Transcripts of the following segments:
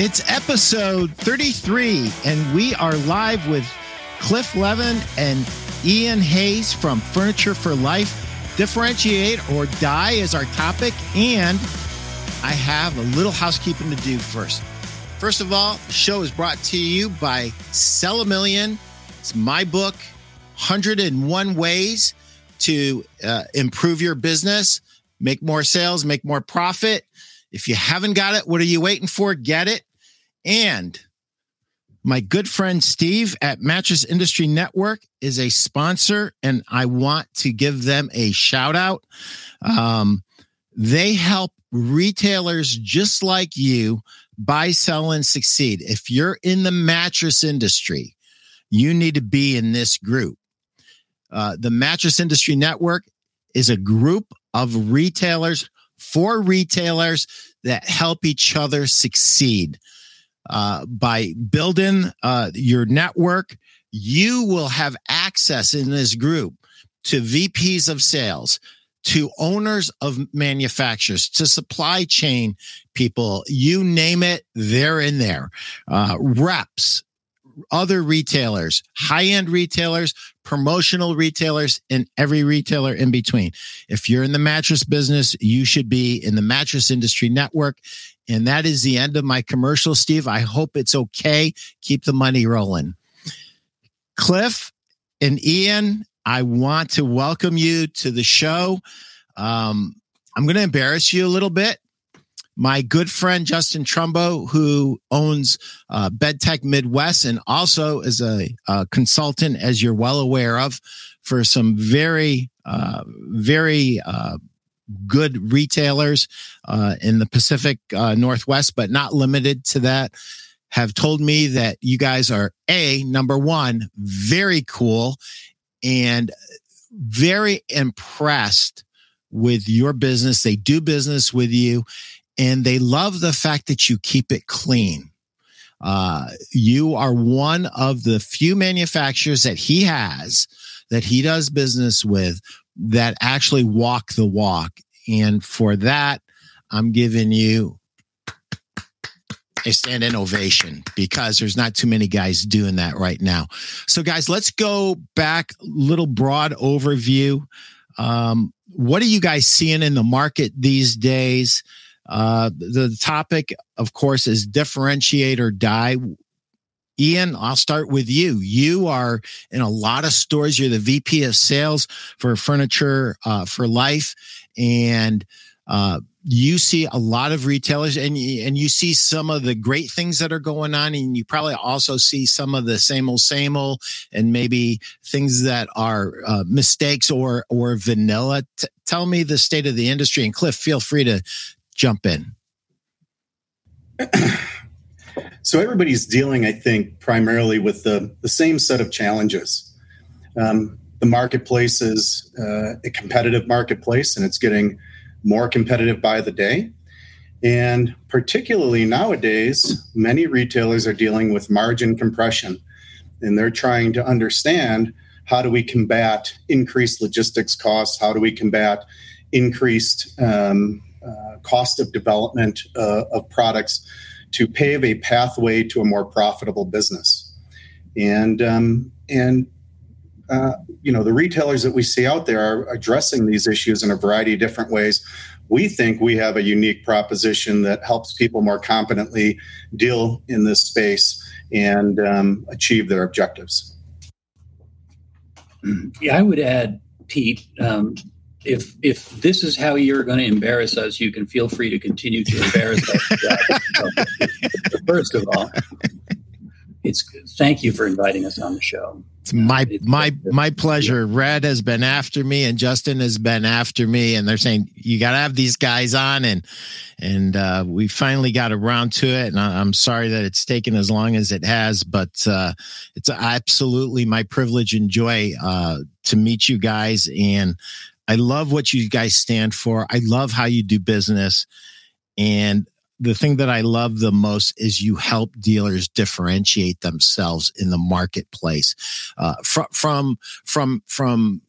It's episode 33, and we are live with Cliff Levin and Ian Hays from Furniture for Life. Differentiate or die is our topic, and I have a little housekeeping to do first. First of all, the show is brought to you by Sell a Million. It's my book, 101 Ways to uh, Improve Your Business, make more sales, make more profit. If you haven't got it, what are you waiting for? Get it. And my good friend Steve at Mattress Industry Network is a sponsor, and I want to give them a shout out. Um, they help retailers just like you buy, sell, and succeed. If you're in the mattress industry, you need to be in this group. Uh, the Mattress Industry Network is a group of retailers for retailers that help each other succeed. Uh, by building uh, your network, you will have access in this group to VPs of sales, to owners of manufacturers, to supply chain people, you name it, they're in there. Uh, reps, other retailers, high end retailers, promotional retailers, and every retailer in between. If you're in the mattress business, you should be in the mattress industry network. And that is the end of my commercial, Steve. I hope it's okay. Keep the money rolling. Cliff and Ian, I want to welcome you to the show. Um, I'm going to embarrass you a little bit my good friend Justin Trumbo, who owns uh, BedTech Midwest and also is a, a, consultant, as you're well aware of, for some very, uh, very uh, good retailers uh, in the Pacific uh, Northwest, but not limited to that. Have told me that you guys are a number one, very cool, and very impressed with your business. They do business with you and they love the fact that you keep it clean. Uh, you are one of the few manufacturers that he has that he does business with that actually walk the walk. And for that, I'm giving you a standing ovation because there's not too many guys doing that right now. So, guys, let's go back, little broad overview. Um, what are you guys seeing in the market these days? Uh, the topic, of course, is differentiate or die. Ian, I'll start with you. You are in a lot of stores. You're the VP of sales for Furniture uh, for Life, and uh, you see a lot of retailers, and and you see some of the great things that are going on, and you probably also see some of the same old, same old, and maybe things that are uh, mistakes or or vanilla. T- tell me the state of the industry, and Cliff, feel free to jump in? so everybody's dealing, I think, primarily with the, the same set of challenges. Um, the marketplace is uh, a competitive marketplace, and it's getting more competitive by the day. And particularly nowadays, many retailers are dealing with margin compression, and they're trying to understand how do we combat increased logistics costs? How do we combat increased um, uh, cost of development uh, of products to pave a pathway to a more profitable business. And um, and uh, you know the retailers that we see out there are addressing these issues in a variety of different ways. We think we have a unique proposition that helps people more competently deal in this space and um, achieve their objectives. Yeah, I would add, Pete, um, if if this is how you're going to embarrass us, you can feel free to continue to embarrass us. First of all, it's thank you for inviting us on the show. It's my it's, my my pleasure. Red has been after me, and Justin has been after me, and they're saying you got to have these guys on, and and uh, we finally got around to it. And I'm sorry that it's taken as long as it has, but uh, it's absolutely my privilege and joy uh, to meet you guys and I love what you guys stand for. I love how you do business. And the thing that I love the most is you help dealers differentiate themselves in the marketplace uh, from from from from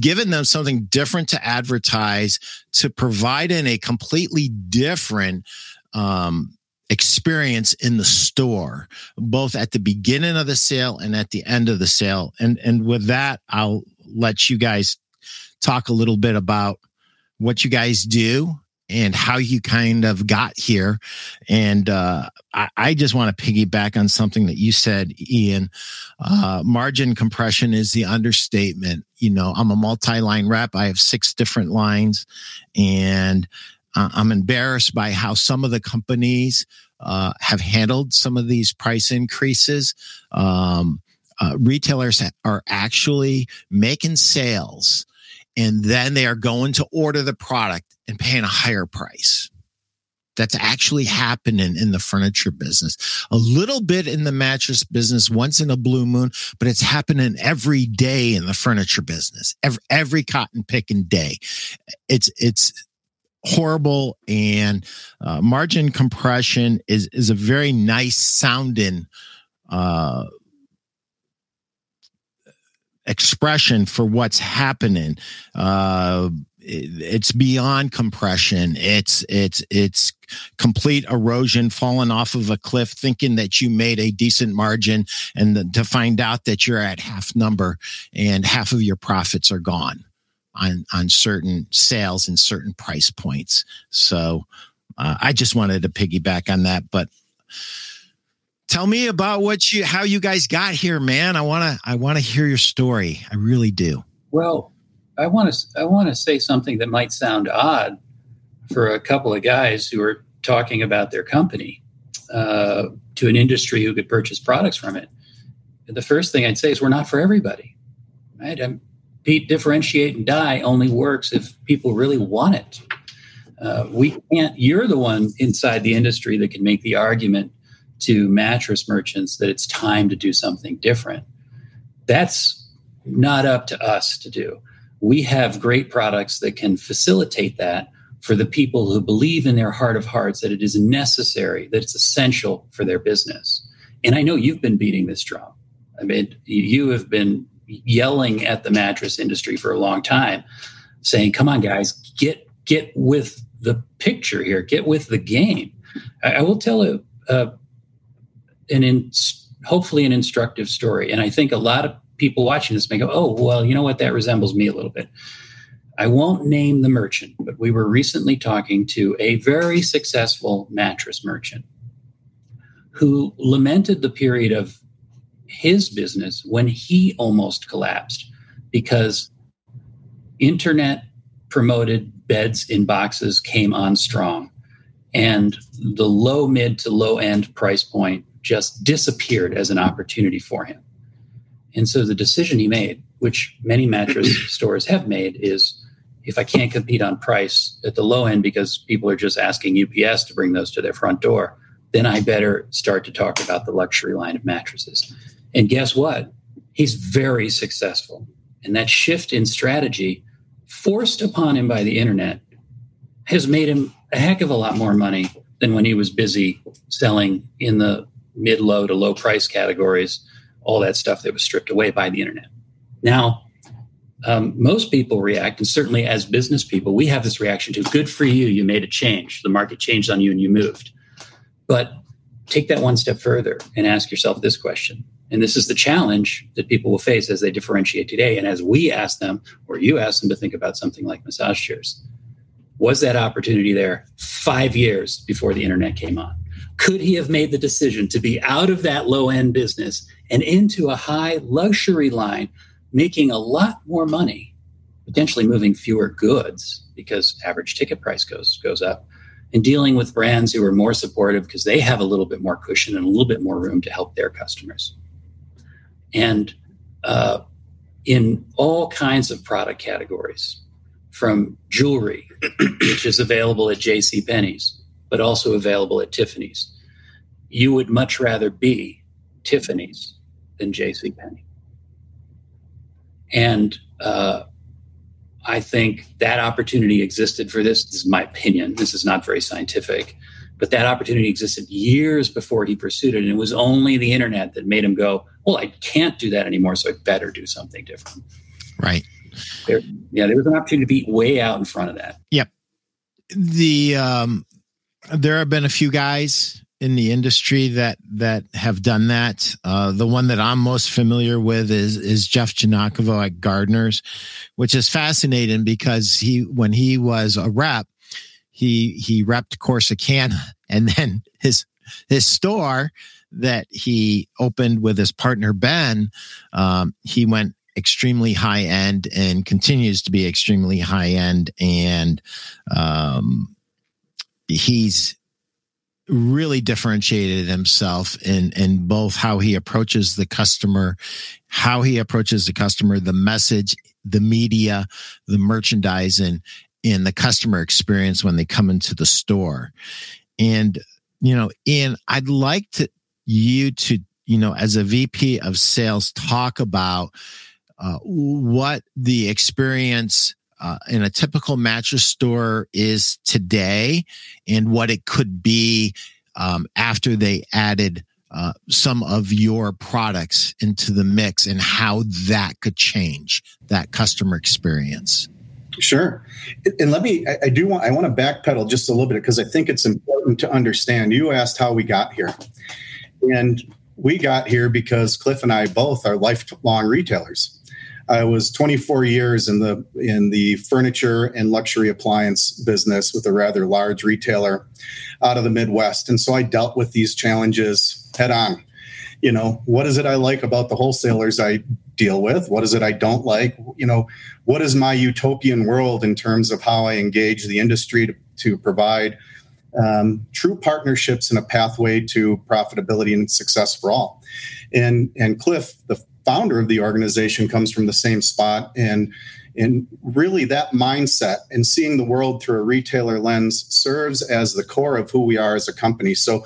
giving them something different to advertise to provide in a completely different um, experience in the store, both at the beginning of the sale and at the end of the sale. And and with that, I'll let you guys talk a little bit about what you guys do and how you kind of got here. And uh, I, I, just want to piggyback on something that you said, Ian. Uh, margin compression is the understatement. You know, I'm a multi line rep, I have six different lines, and uh, I'm embarrassed by how some of the companies uh, have handled some of these price increases. Um, uh, retailers are actually making sales and then they are going to order the product and paying a higher price. That's actually happening in the furniture business. A little bit in the mattress business once in a blue moon, but it's happening every day in the furniture business. Every, every cotton picking day. It's, it's, horrible and uh, margin compression is is a very nice sounding uh, expression for what's happening. Uh, it's beyond compression. It's it's it's complete erosion, falling off of a cliff, thinking that you made a decent margin, and the, to find out that you're at half number and half of your profits are gone on on certain sales and certain price points. So uh, I just wanted to piggyback on that, but tell me about what you how you guys got here man. I want to i want to hear your story. I really do. Well i want to i want to say something that might sound odd for a couple of guys who are talking about their company uh, to an industry who could purchase products from it. The first thing i'd say is we're not for everybody right? I'm, differentiate and die only works if people really want it. Uh, we can't you're the one inside the industry that can make the argument to mattress merchants that it's time to do something different. That's not up to us to do. We have great products that can facilitate that for the people who believe in their heart of hearts that it is necessary, that it's essential for their business. And I know you've been beating this drum. I mean, you have been yelling at the mattress industry for a long time, saying, "Come on, guys, get get with the picture here, get with the game." I, I will tell a, a an in, hopefully an instructive story. And I think a lot of people watching this may go, "Oh, well, you know what? That resembles me a little bit." I won't name the merchant, but we were recently talking to a very successful mattress merchant who lamented the period of his business when he almost collapsed because internet promoted beds in boxes came on strong and the low mid to low end price point just disappeared as an opportunity for him. And so the decision he made, which many mattress stores have made, is if I can't compete on price at the low end because people are just asking UPS to bring those to their front door, then I better start to talk about the luxury line of mattresses. And guess what? He's very successful. And that shift in strategy, forced upon him by the internet, has made him a heck of a lot more money than when he was busy selling in the mid low to low price categories, all that stuff that was stripped away by the internet. Now, um, most people react, and certainly as business people, we have this reaction to good for you, you made a change. The market changed on you and you moved. But take that one step further and ask yourself this question. And this is the challenge that people will face as they differentiate today. And as we ask them, or you ask them to think about something like massage chairs, was that opportunity there five years before the internet came on? Could he have made the decision to be out of that low end business and into a high luxury line, making a lot more money, potentially moving fewer goods because average ticket price goes goes up, and dealing with brands who are more supportive because they have a little bit more cushion and a little bit more room to help their customers. And uh, in all kinds of product categories, from jewelry, which is available at J.C. Penney's, but also available at Tiffany's. You would much rather be Tiffany's than J.C. Penney. And uh, I think that opportunity existed for this. This is my opinion. This is not very scientific, but that opportunity existed years before he pursued it. And it was only the internet that made him go, Well, I can't do that anymore, so I better do something different. Right. There, yeah, there was an opportunity to be way out in front of that. Yep. The um, there have been a few guys in the industry that that have done that. Uh, the one that I'm most familiar with is is Jeff Giannakovo at Gardner's, which is fascinating because he when he was a rep, he he repped Corsicana, and then his his store that he opened with his partner Ben, um, he went extremely high end and continues to be extremely high end, and um, he's really differentiated himself in in both how he approaches the customer, how he approaches the customer, the message, the media, the merchandising, and the customer experience when they come into the store. And you know, Ian, I'd like to you to you know as a VP of sales talk about uh, what the experience uh, in a typical mattress store is today and what it could be um, after they added uh, some of your products into the mix and how that could change that customer experience. Sure. And let me, I, I do want, I want to backpedal just a little bit because I think it's important to understand. You asked how we got here. And we got here because Cliff and I both are lifelong retailers. I was 24 years in the in the furniture and luxury appliance business with a rather large retailer out of the Midwest, and so I dealt with these challenges head on. You know, what is it I like about the wholesalers I deal with? What is it I don't like? You know, what is my utopian world in terms of how I engage the industry to, to provide um, true partnerships and a pathway to profitability and success for all? And and Cliff, the founder of the organization comes from the same spot. And and really that mindset and seeing the world through a retailer lens serves as the core of who we are as a company. So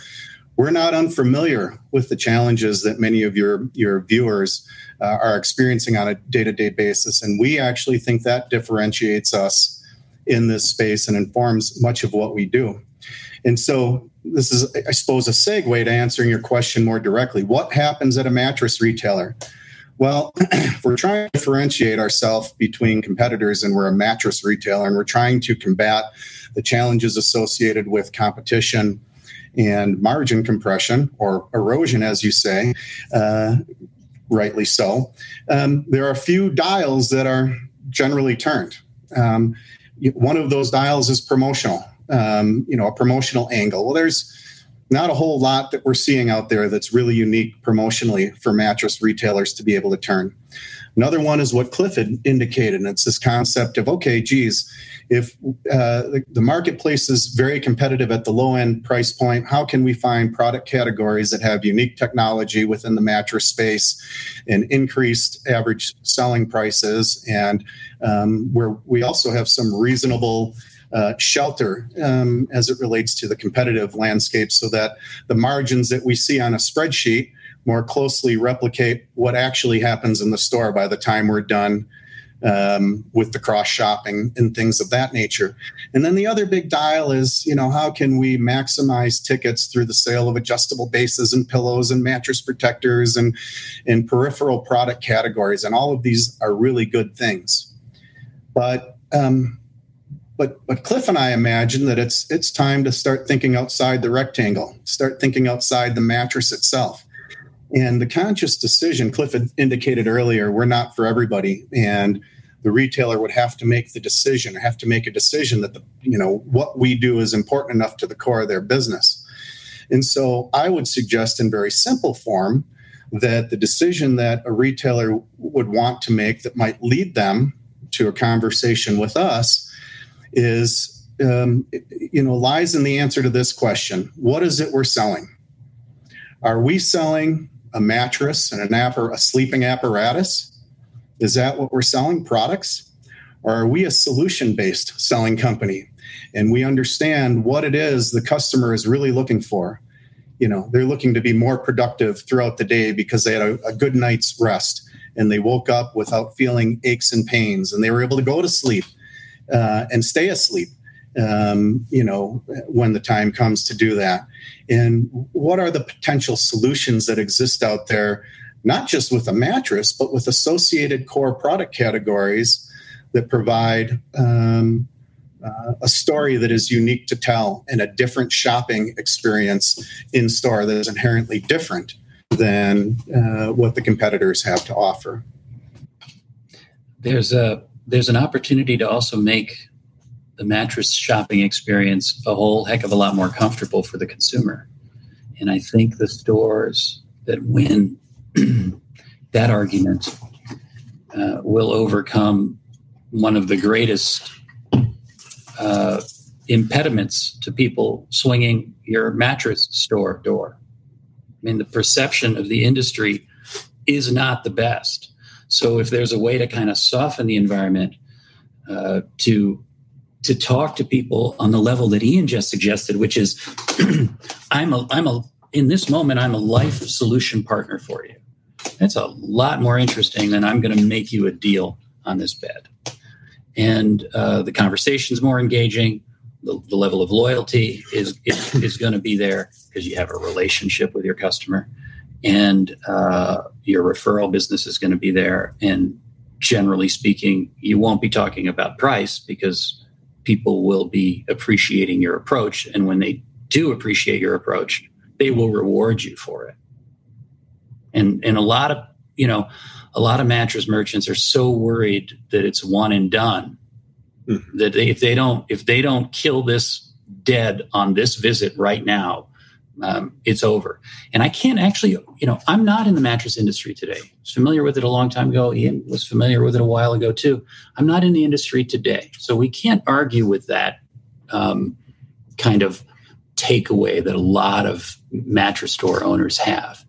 we're not unfamiliar with the challenges that many of your your viewers uh, are experiencing on a day-to-day basis. And we actually think that differentiates us in this space and informs much of what we do. And so this is i suppose a segue to answering your question more directly. What happens at a mattress retailer well, we're trying to differentiate ourselves between competitors and we're a mattress retailer and we're trying to combat the challenges associated with competition and margin compression or erosion, as you say, uh, rightly so, um, there are a few dials that are generally turned. Um, one of those dials is promotional, um, you know, a promotional angle. Well, there's not a whole lot that we're seeing out there that's really unique promotionally for mattress retailers to be able to turn. Another one is what Cliff had indicated, and it's this concept of okay, geez, if uh, the, the marketplace is very competitive at the low end price point, how can we find product categories that have unique technology within the mattress space and increased average selling prices, and um, where we also have some reasonable uh, shelter um, as it relates to the competitive landscape so that the margins that we see on a spreadsheet more closely replicate what actually happens in the store by the time we're done um, with the cross shopping and things of that nature. And then the other big dial is, you know, how can we maximize tickets through the sale of adjustable bases and pillows and mattress protectors and, and peripheral product categories. And all of these are really good things. But um, but but Cliff and I imagine that it's it's time to start thinking outside the rectangle, start thinking outside the mattress itself. And the conscious decision, Cliff had indicated earlier, we're not for everybody. And the retailer would have to make the decision, have to make a decision that the, you know, what we do is important enough to the core of their business. And so I would suggest in very simple form that the decision that a retailer would want to make that might lead them to a conversation with us is um, you know lies in the answer to this question. What is it we're selling? Are we selling a mattress and an app a sleeping apparatus? Is that what we're selling? Products? Or are we a solution based selling company? And we understand what it is the customer is really looking for. You know they're looking to be more productive throughout the day because they had a, a good night's rest and they woke up without feeling aches and pains and they were able to go to sleep uh, and stay asleep um, you know when the time comes to do that and what are the potential solutions that exist out there not just with a mattress but with associated core product categories that provide um, uh, a story that is unique to tell and a different shopping experience in store that is inherently different than uh, what the competitors have to offer. There's a there's an opportunity to also make the mattress shopping experience a whole heck of a lot more comfortable for the consumer. And I think the stores that win that argument uh, will overcome one of the greatest uh, impediments to people swinging your mattress store door. I mean, the perception of the industry is not the best. So, if there's a way to kind of soften the environment uh, to to talk to people on the level that Ian just suggested, which is, I'm a I'm a in this moment I'm a life solution partner for you. That's a lot more interesting than I'm going to make you a deal on this bed and uh, the conversation's more engaging. The, the level of loyalty is is, is going to be there because you have a relationship with your customer, and uh, your referral business is going to be there. And generally speaking, you won't be talking about price because people will be appreciating your approach, and when they do appreciate your approach, they will reward you for it. And and a lot of you know a lot of mattress merchants are so worried that it's one and done mm-hmm. that they, if they don't if they don't kill this dead on this visit right now um, it's over and i can't actually you know i'm not in the mattress industry today familiar with it a long time ago ian was familiar with it a while ago too i'm not in the industry today so we can't argue with that um, kind of takeaway that a lot of mattress store owners have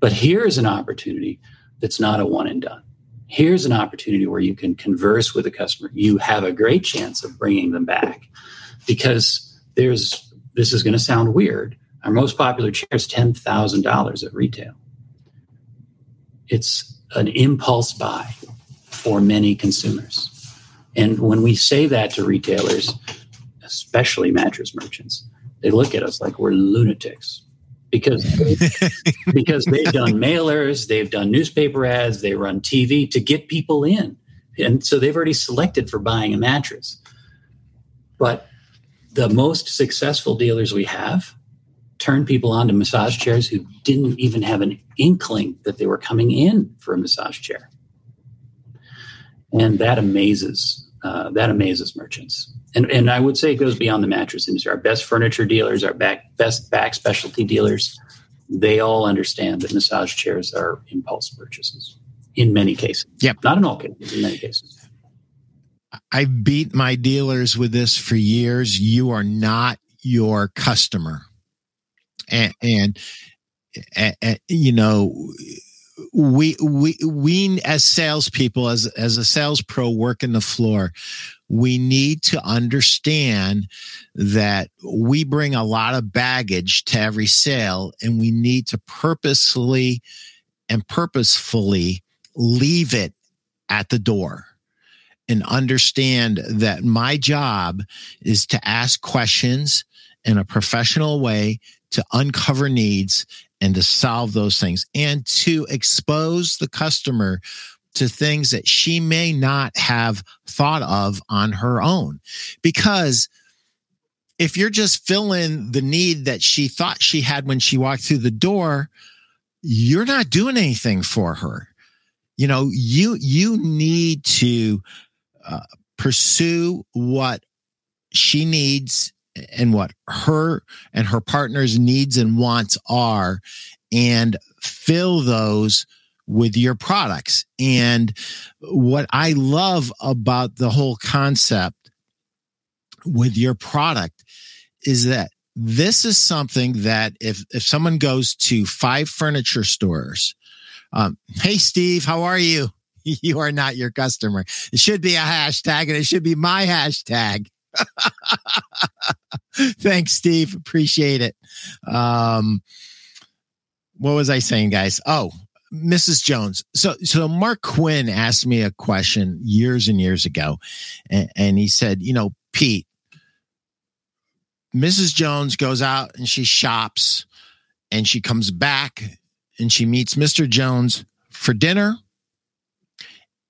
but here is an opportunity that's not a one and done. Here's an opportunity where you can converse with a customer. You have a great chance of bringing them back because there's this is going to sound weird. Our most popular chair is $10,000 at retail. It's an impulse buy for many consumers. And when we say that to retailers, especially mattress merchants, they look at us like we're lunatics because because they've done mailers, they've done newspaper ads, they run TV to get people in, and so they've already selected for buying a mattress. But the most successful dealers we have turn people on to massage chairs who didn't even have an inkling that they were coming in for a massage chair, and that amazes uh, that amazes merchants and, and I would say it goes beyond the mattress industry. Our best furniture dealers, our back, best back specialty dealers, they all understand that massage chairs are impulse purchases in many cases. Yep. Not in all cases, in many cases. I've beat my dealers with this for years. You are not your customer. And, and, and you know, we we we as salespeople, as as a sales pro, working the floor we need to understand that we bring a lot of baggage to every sale and we need to purposely and purposefully leave it at the door and understand that my job is to ask questions in a professional way to uncover needs and to solve those things and to expose the customer to things that she may not have thought of on her own. Because if you're just filling the need that she thought she had when she walked through the door, you're not doing anything for her. You know, you you need to uh, pursue what she needs and what her and her partner's needs and wants are and fill those with your products. And what I love about the whole concept with your product is that this is something that if, if someone goes to five furniture stores, um, hey, Steve, how are you? You are not your customer. It should be a hashtag and it should be my hashtag. Thanks, Steve. Appreciate it. Um, what was I saying, guys? Oh, Mrs. Jones. So, so Mark Quinn asked me a question years and years ago, and, and he said, you know, Pete, Mrs. Jones goes out and she shops and she comes back and she meets Mr. Jones for dinner.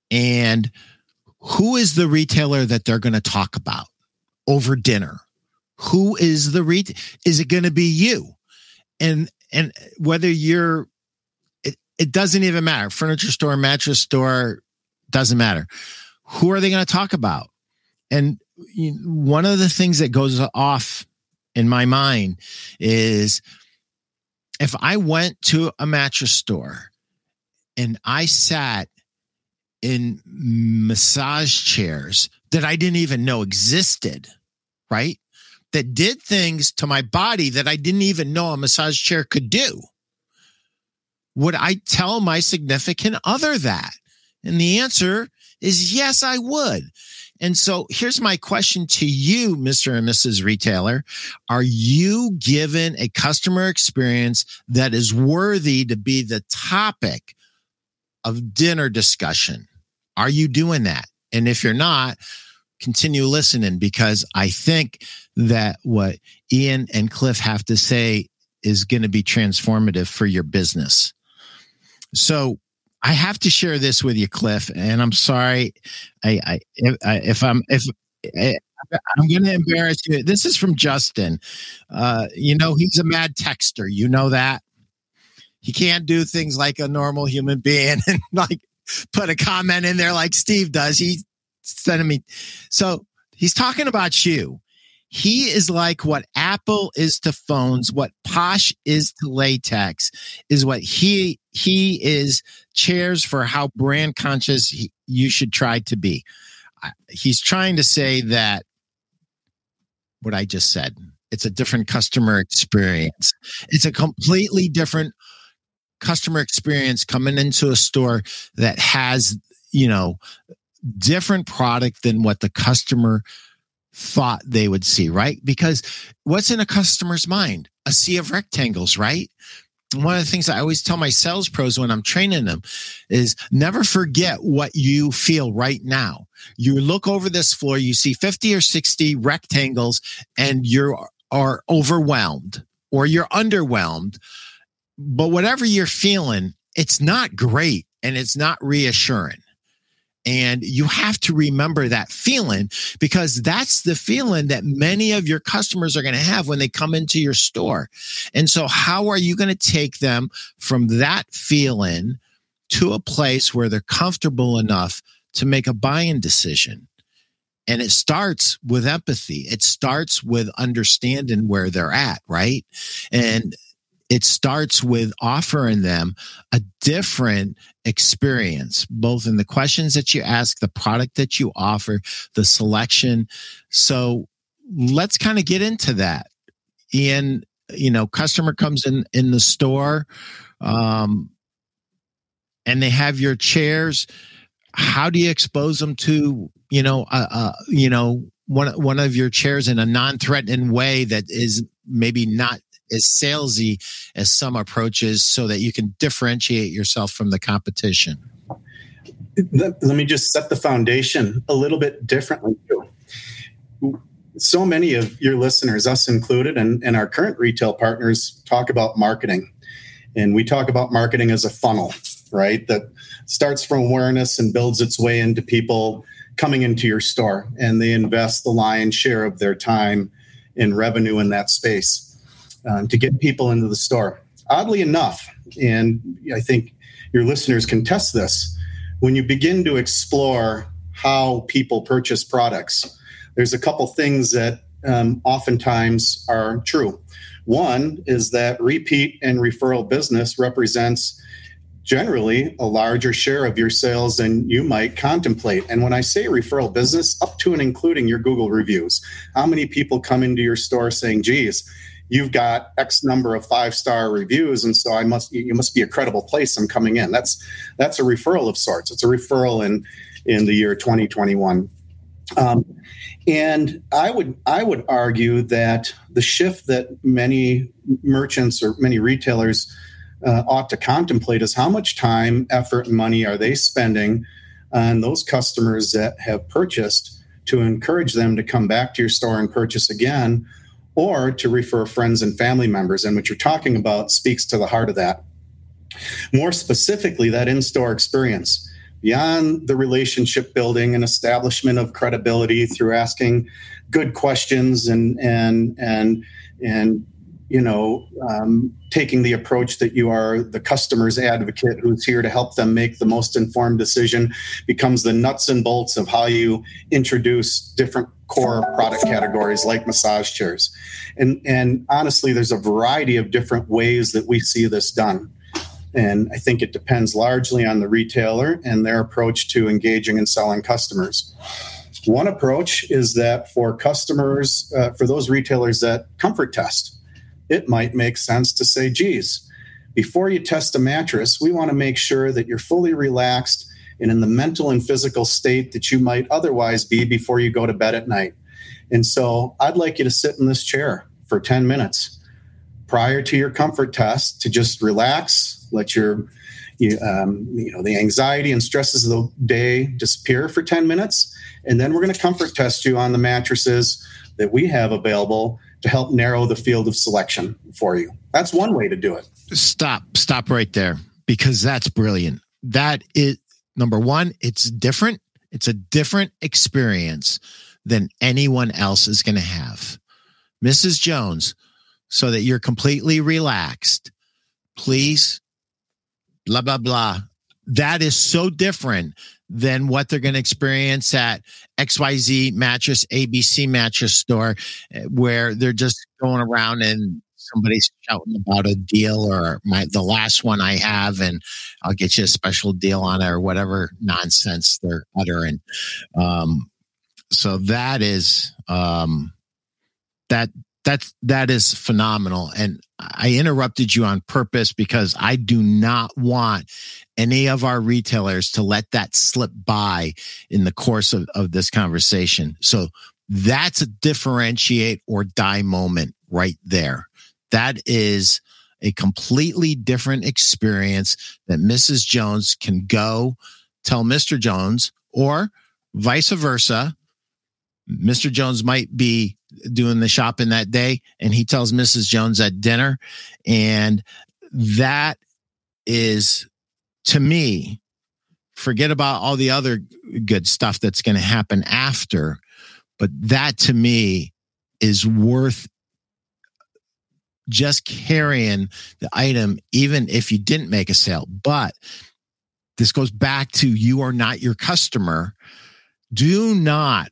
And who is the retailer that they're going to talk about? Over dinner? Who is the retail? Is it going to be you? And and whether you're, it, it doesn't even matter. Furniture store, mattress store, doesn't matter. Who are they going to talk about? And one of the things that goes off in my mind is if I went to a mattress store and I sat in massage chairs that I didn't even know existed, right? That did things to my body that I didn't even know a massage chair could do. Would I tell my significant other that? And the answer is yes, I would. And so here's my question to you, Mr. and Mrs. Retailer. Are you given a customer experience that is worthy to be the topic of dinner discussion? Are you doing that? And if you're not, continue listening because I think that what Ian and Cliff have to say is going to be transformative for your business. So I have to share this with you, Cliff, and I'm sorry. I, I, if, I, if I'm if eh, I'm going to embarrass you. This is from Justin. Uh, you know, he's a mad texter. You know that he can't do things like a normal human being and like put a comment in there like Steve does. He sent me. So he's talking about you. He is like what Apple is to phones, what Posh is to latex, is what he he is chairs for how brand conscious he, you should try to be. He's trying to say that what I just said. It's a different customer experience. It's a completely different customer experience coming into a store that has, you know, different product than what the customer thought they would see, right? Because what's in a customer's mind? A sea of rectangles, right? One of the things I always tell my sales pros when I'm training them is never forget what you feel right now. You look over this floor, you see 50 or 60 rectangles, and you are overwhelmed or you're underwhelmed. But whatever you're feeling, it's not great and it's not reassuring. And you have to remember that feeling because that's the feeling that many of your customers are going to have when they come into your store. And so, how are you going to take them from that feeling to a place where they're comfortable enough to make a buying decision? And it starts with empathy. It starts with understanding where they're at, right? And it starts with offering them a different experience, both in the questions that you ask, the product that you offer, the selection. So let's kind of get into that. Ian, you know, customer comes in in the store, um, and they have your chairs. How do you expose them to, you know, uh, uh you know, one one of your chairs in a non-threatening way that is maybe not as salesy as some approaches so that you can differentiate yourself from the competition? Let, me just set the foundation a little bit differently. So many of your listeners, us included, and, and our current retail partners talk about marketing. And we talk about marketing as a funnel, right? That starts from awareness and builds its way into people coming into your store and they invest the lion's share of their time in revenue in that space um, to get people into the store. Oddly enough, and I think your listeners can test this, when you begin to explore how people purchase products, there's a couple things that um, oftentimes are true. One is that repeat and referral business represents generally a larger share of your sales than you might contemplate. And when I say referral business, up to and including your Google reviews, how many people come into your store saying, geez, you've got X number of five star reviews, and so I must you must be a credible place. I'm coming in. That's that's a referral of sorts. It's a referral in in the year 2021. Um, and I would I would argue that the shift that many merchants or many retailers uh, ought to contemplate is how much time, effort, and money are they spending on those customers that have purchased to encourage them to come back to your store and purchase again or to refer friends and family members. And what you're talking about speaks to the heart of that. More specifically, that in store experience. beyond the relationship building and establishment of credibility through asking good questions and and and and you know um, taking the approach that you are the customer's advocate who's here to help them make the most informed decision becomes the nuts and bolts of how you introduce different core product categories like massage chairs and and honestly there's a variety of different ways that we see this done and I think it depends largely on the retailer and their approach to engaging and selling customers. One approach is that for customers, uh, for those retailers that comfort test, it might make sense to say, geez, before you test a mattress, we want to make sure that you're fully relaxed and in the mental and physical state that you might otherwise be before you go to bed at night. And so I'd like you to sit in this chair for 10 minutes prior to your comfort test to just relax, let your you, um, you know the anxiety and stresses of the day disappear for 10 minutes. And then we're going to comfort test you on the mattresses that we have available to help narrow the field of selection for you. That's one way to do it. Stop stop right there because that's brilliant. That is number one it's different it's a different experience than anyone else is going to have mrs jones so that you're completely relaxed please blah, blah, blah. That is so different than what they're going to experience at XYZ mattress, ABC mattress store, eh, where they're just going around and somebody's shouting about a deal or my the last one I have, and I'll get you a special deal on it or whatever nonsense they're uttering. Um, so that is um, that that's that is phenomenal. And i interrupted you on purpose because i do not want any of our retailers to let that slip by in the course of, of this conversation. So that's a differentiate or die moment right there that is a completely different experience that mrs jones can go tell mr jones or vice versa Mr. Jones might be doing the shopping that day and he tells Mrs. Jones at dinner. And that is to me, forget about all the other good stuff that's going to happen after. But that to me is worth just carrying the item, even if you didn't make a sale. But this goes back to you are not your customer. Do not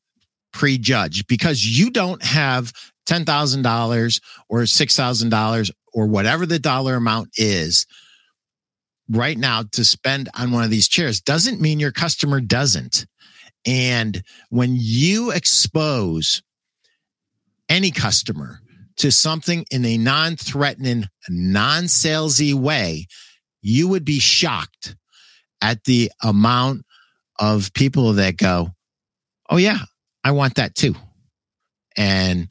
prejudge because you don't have $10,000 or $6,000 or whatever the dollar amount is right now to spend on one of these chairs doesn't mean your customer doesn't. And when you expose any customer to something in a non threatening, non salesy way, you would be shocked at the amount of people that go, Oh, yeah, I want that too. And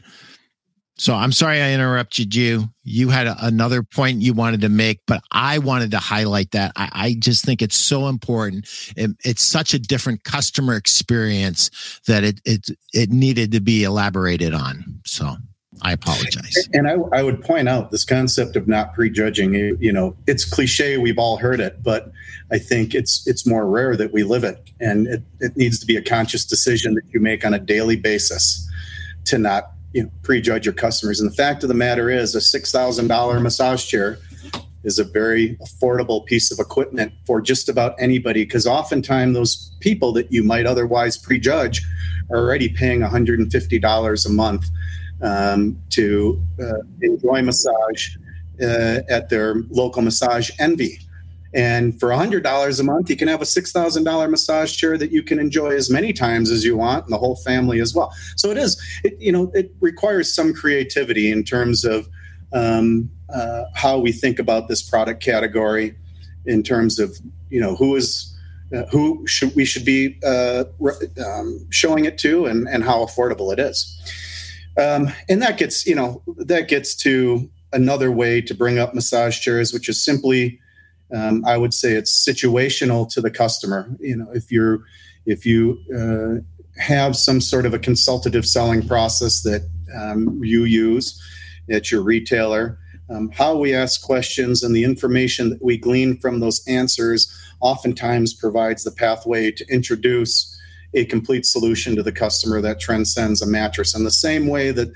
so I'm sorry I interrupted you. You had a, another point you wanted to make, but I wanted to highlight that. I, I just think it's so important. It, it's such a different customer experience that it, it, it needed to be elaborated on. So I apologize. And I, I would point out this concept of not prejudging. You know, it's cliche. We've all heard it, but I think it's it's more rare that we live it, and it, it needs to be a conscious decision that you make on a daily basis to not you know prejudge your customers. And the fact of the matter is, a six thousand dollar massage chair is a very affordable piece of equipment for just about anybody because oftentimes those people that you might otherwise prejudge are already paying $150 a month um, to uh, enjoy massage uh, at their local massage envy. And for $100 a month, you can have a $6,000 massage chair that you can enjoy as many times as you want and the whole family as well. So it is, it, you know, it requires some creativity in terms of um, uh, how we think about this product category in terms of, you know, who is, uh, who should we should be uh, um, showing it to and, and how affordable it is. Um, and that gets, you know, that gets to another way to bring up massage chairs, which is simply, um, I would say, it's situational to the customer. You know, if you're, if you uh, have some sort of a consultative selling process that um, you use at your retailer, Um, how we ask questions and the information that we glean from those answers oftentimes provides the pathway to introduce a complete solution to the customer that transcends a mattress. In the same way that,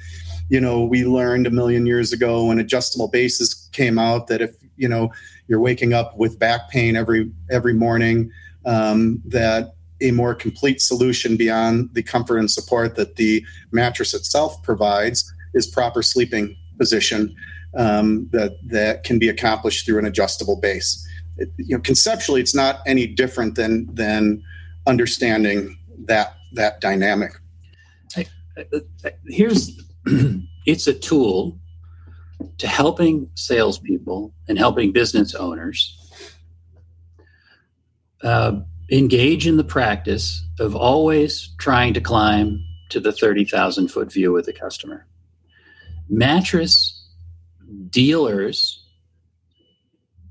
you know, we learned a million years ago when adjustable bases came out that if, you know, you're waking up with back pain every every morning, um, that a more complete solution beyond the comfort and support that the mattress itself provides is proper sleeping position um, that that can be accomplished through an adjustable base. It, you know, conceptually, it's not any different than than understanding that that dynamic. Here's it's a tool to helping salespeople and helping business owners uh, engage in the practice of always trying to climb to the 30,000 foot view with the customer. Mattress dealers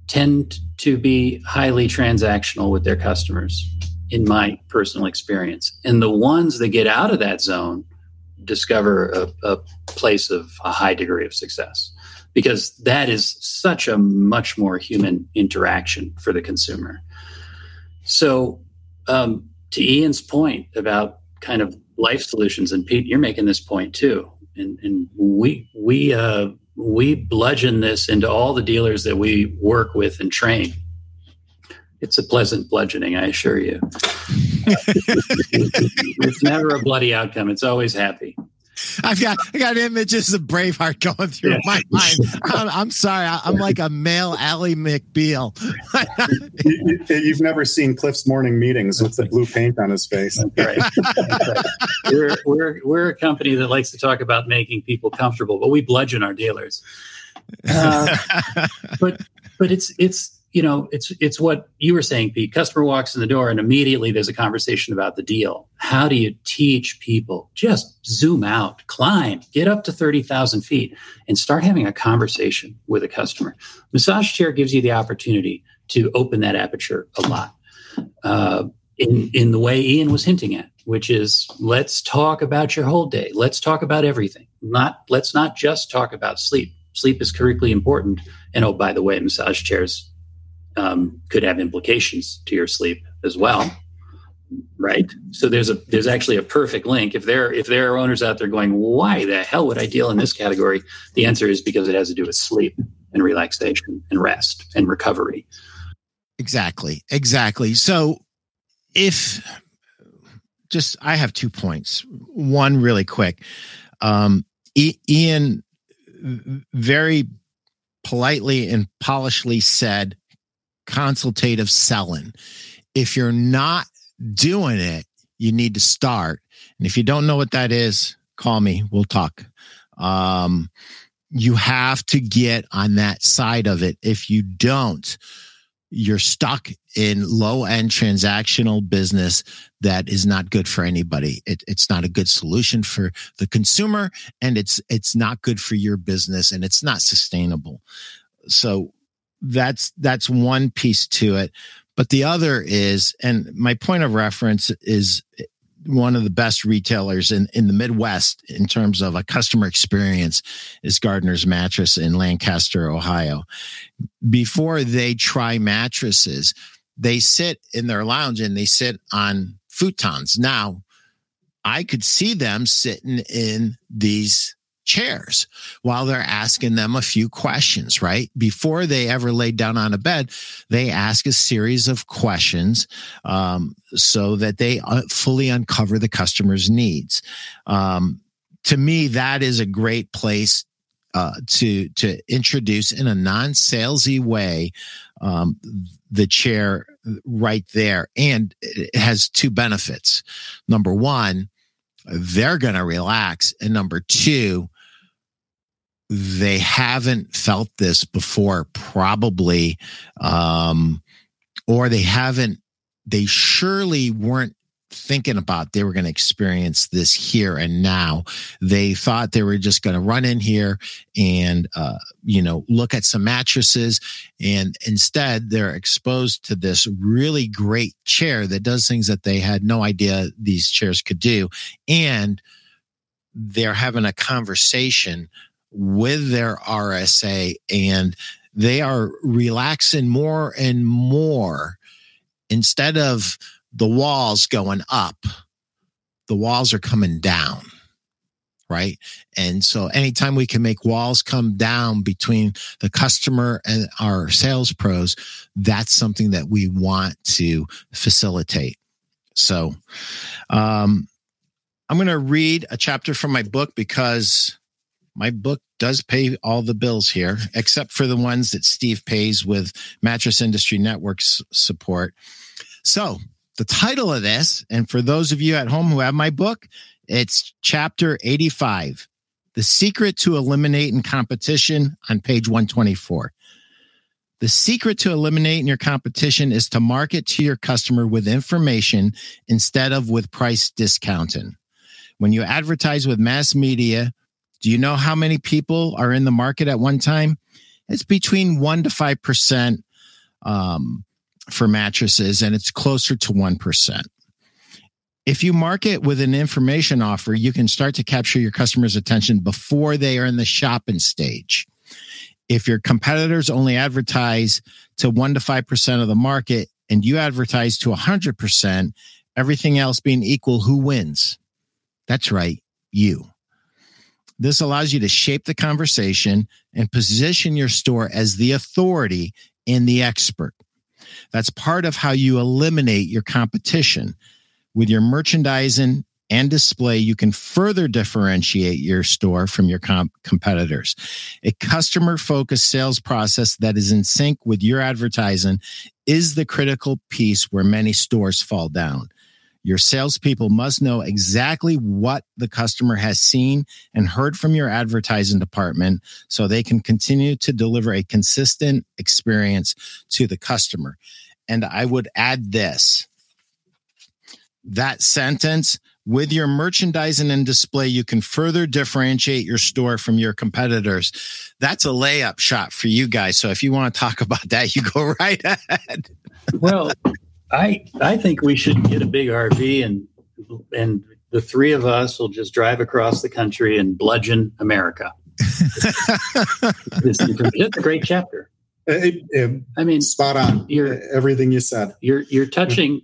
tend to be highly transactional with their customers, in my personal experience. And the ones that get out of that zone discover a, a place of a high degree of success because that is such a much more human interaction for the consumer. So, um, to Ian's point about kind of life solutions, and Pete, you're making this point too, and, and we we uh, we bludgeon this into all the dealers that we work with and train. It's a pleasant bludgeoning, I assure you. it's never a bloody outcome. It's always happy. I've got I got images of Braveheart going through yeah. my mind. I'm, I'm sorry, I, am like a male Ally McBeal. you, have never seen Cliff's morning meetings with the blue paint on his face. Right. right. We're we're we're a company that likes to talk about making people comfortable, but we bludgeon our dealers. Uh, but but it's it's you know, it's it's what you were saying, Pete. Customer walks in the door and immediately there's a conversation about the deal. How do you teach people? Just zoom out, climb, get up to 30,000 feet and start having a conversation with a customer. Massage chair gives you the opportunity to open that aperture a lot. Uh, in, in the way Ian was hinting at, which is let's talk about your whole day. Let's talk about everything. Not let's not just talk about sleep. Sleep is critically important. And oh, by the way, massage chairs um, could have implications to your sleep as well right? So there's a there's actually a perfect link. If there if there are owners out there going why the hell would i deal in this category? The answer is because it has to do with sleep and relaxation and rest and recovery. Exactly. Exactly. So if just i have two points. One really quick. Um, ian very politely and polishly said consultative selling. If you're not doing it, you need to start. And if you don't know what that is, call me. We'll talk. Um, you have to get on that side of it. If you don't, you're stuck in low end transactional business that is not good for anybody. It, it's not a good solution for the consumer and it's, it's not good for your business and it's not sustainable. So that's that's one piece to it but the other is and my point of reference is one of the best retailers in, in the Midwest in terms of a customer experience is Gardner's Mattress in Lancaster, Ohio. Before they try mattresses, they sit in their lounge and they sit on futons. Now, I could see them sitting in these chairs while they're asking them a few questions, right? Before they ever lay down on a bed, they ask a series of questions um, so that they uh, fully uncover the customer's needs. Um, to me, that is a great place uh, to to introduce in a non-salesy way um, the chair right there, and it has two benefits. Number one, they're going to relax. And number two, they haven't felt this before, probably, um, or they haven't, they surely weren't thinking about they were going to experience this here and now. They thought they were just going to run in here and, uh, you know, look at some mattresses. And instead, they're exposed to this really great chair that does things that they had no idea these chairs could do. And they're having a conversation with their RSA and they are relaxing more and more instead of the walls going up, the walls are coming down. Right. And so anytime we can make walls come down between the customer and our sales pros, that's something that we want to facilitate. So, um, I'm going to read a chapter from my book because my book does pay all the bills here, except for the ones that Steve pays with Mattress Industry Network's support. So, the title of this, and for those of you at home who have my book, it's chapter 85 The Secret to Eliminating Competition on page 124. The secret to eliminating your competition is to market to your customer with information instead of with price discounting. When you advertise with mass media, do you know how many people are in the market at one time? It's between one to five percent um, for mattresses, and it's closer to one percent. If you market with an information offer, you can start to capture your customers' attention before they are in the shopping stage. If your competitors only advertise to one to five percent of the market, and you advertise to a hundred percent, everything else being equal, who wins? That's right, you. This allows you to shape the conversation and position your store as the authority and the expert. That's part of how you eliminate your competition. With your merchandising and display, you can further differentiate your store from your comp- competitors. A customer focused sales process that is in sync with your advertising is the critical piece where many stores fall down. Your salespeople must know exactly what the customer has seen and heard from your advertising department so they can continue to deliver a consistent experience to the customer. And I would add this that sentence with your merchandising and display, you can further differentiate your store from your competitors. That's a layup shot for you guys. So if you want to talk about that, you go right ahead. well, I I think we should get a big RV and and the three of us will just drive across the country and bludgeon America. it's, it's a great chapter. Uh, it, it, I mean, spot on. You're, everything you said. You're you're touching.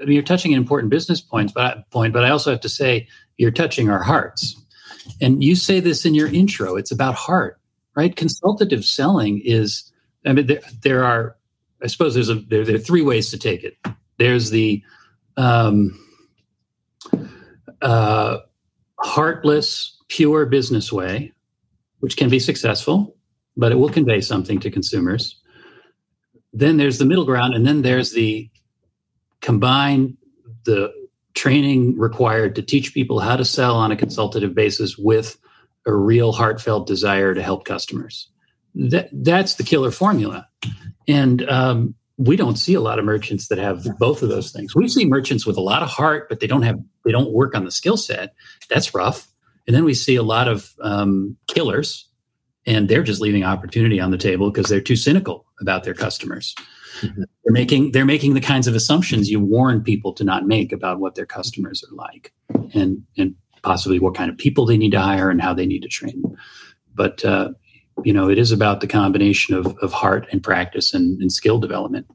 I mean, you're touching an important business points, but point. But I also have to say, you're touching our hearts. And you say this in your intro. It's about heart, right? Consultative selling is. I mean, there, there are I suppose there's a there, there, are three ways to take it. There's the um, uh, heartless, pure business way, which can be successful, but it will convey something to consumers. Then there's the middle ground, and then there's the combine the training required to teach people how to sell on a consultative basis with a real heartfelt desire to help customers. That that's the killer formula. And um, we don't see a lot of merchants that have both of those things. We see merchants with a lot of heart, but they don't have they don't work on the skill set. That's rough. And then we see a lot of um, killers, and they're just leaving opportunity on the table because they're too cynical about their customers. Mm-hmm. They're making they're making the kinds of assumptions you warn people to not make about what their customers are like, and and possibly what kind of people they need to hire and how they need to train them. But uh, you know, it is about the combination of, of heart and practice and, and skill development.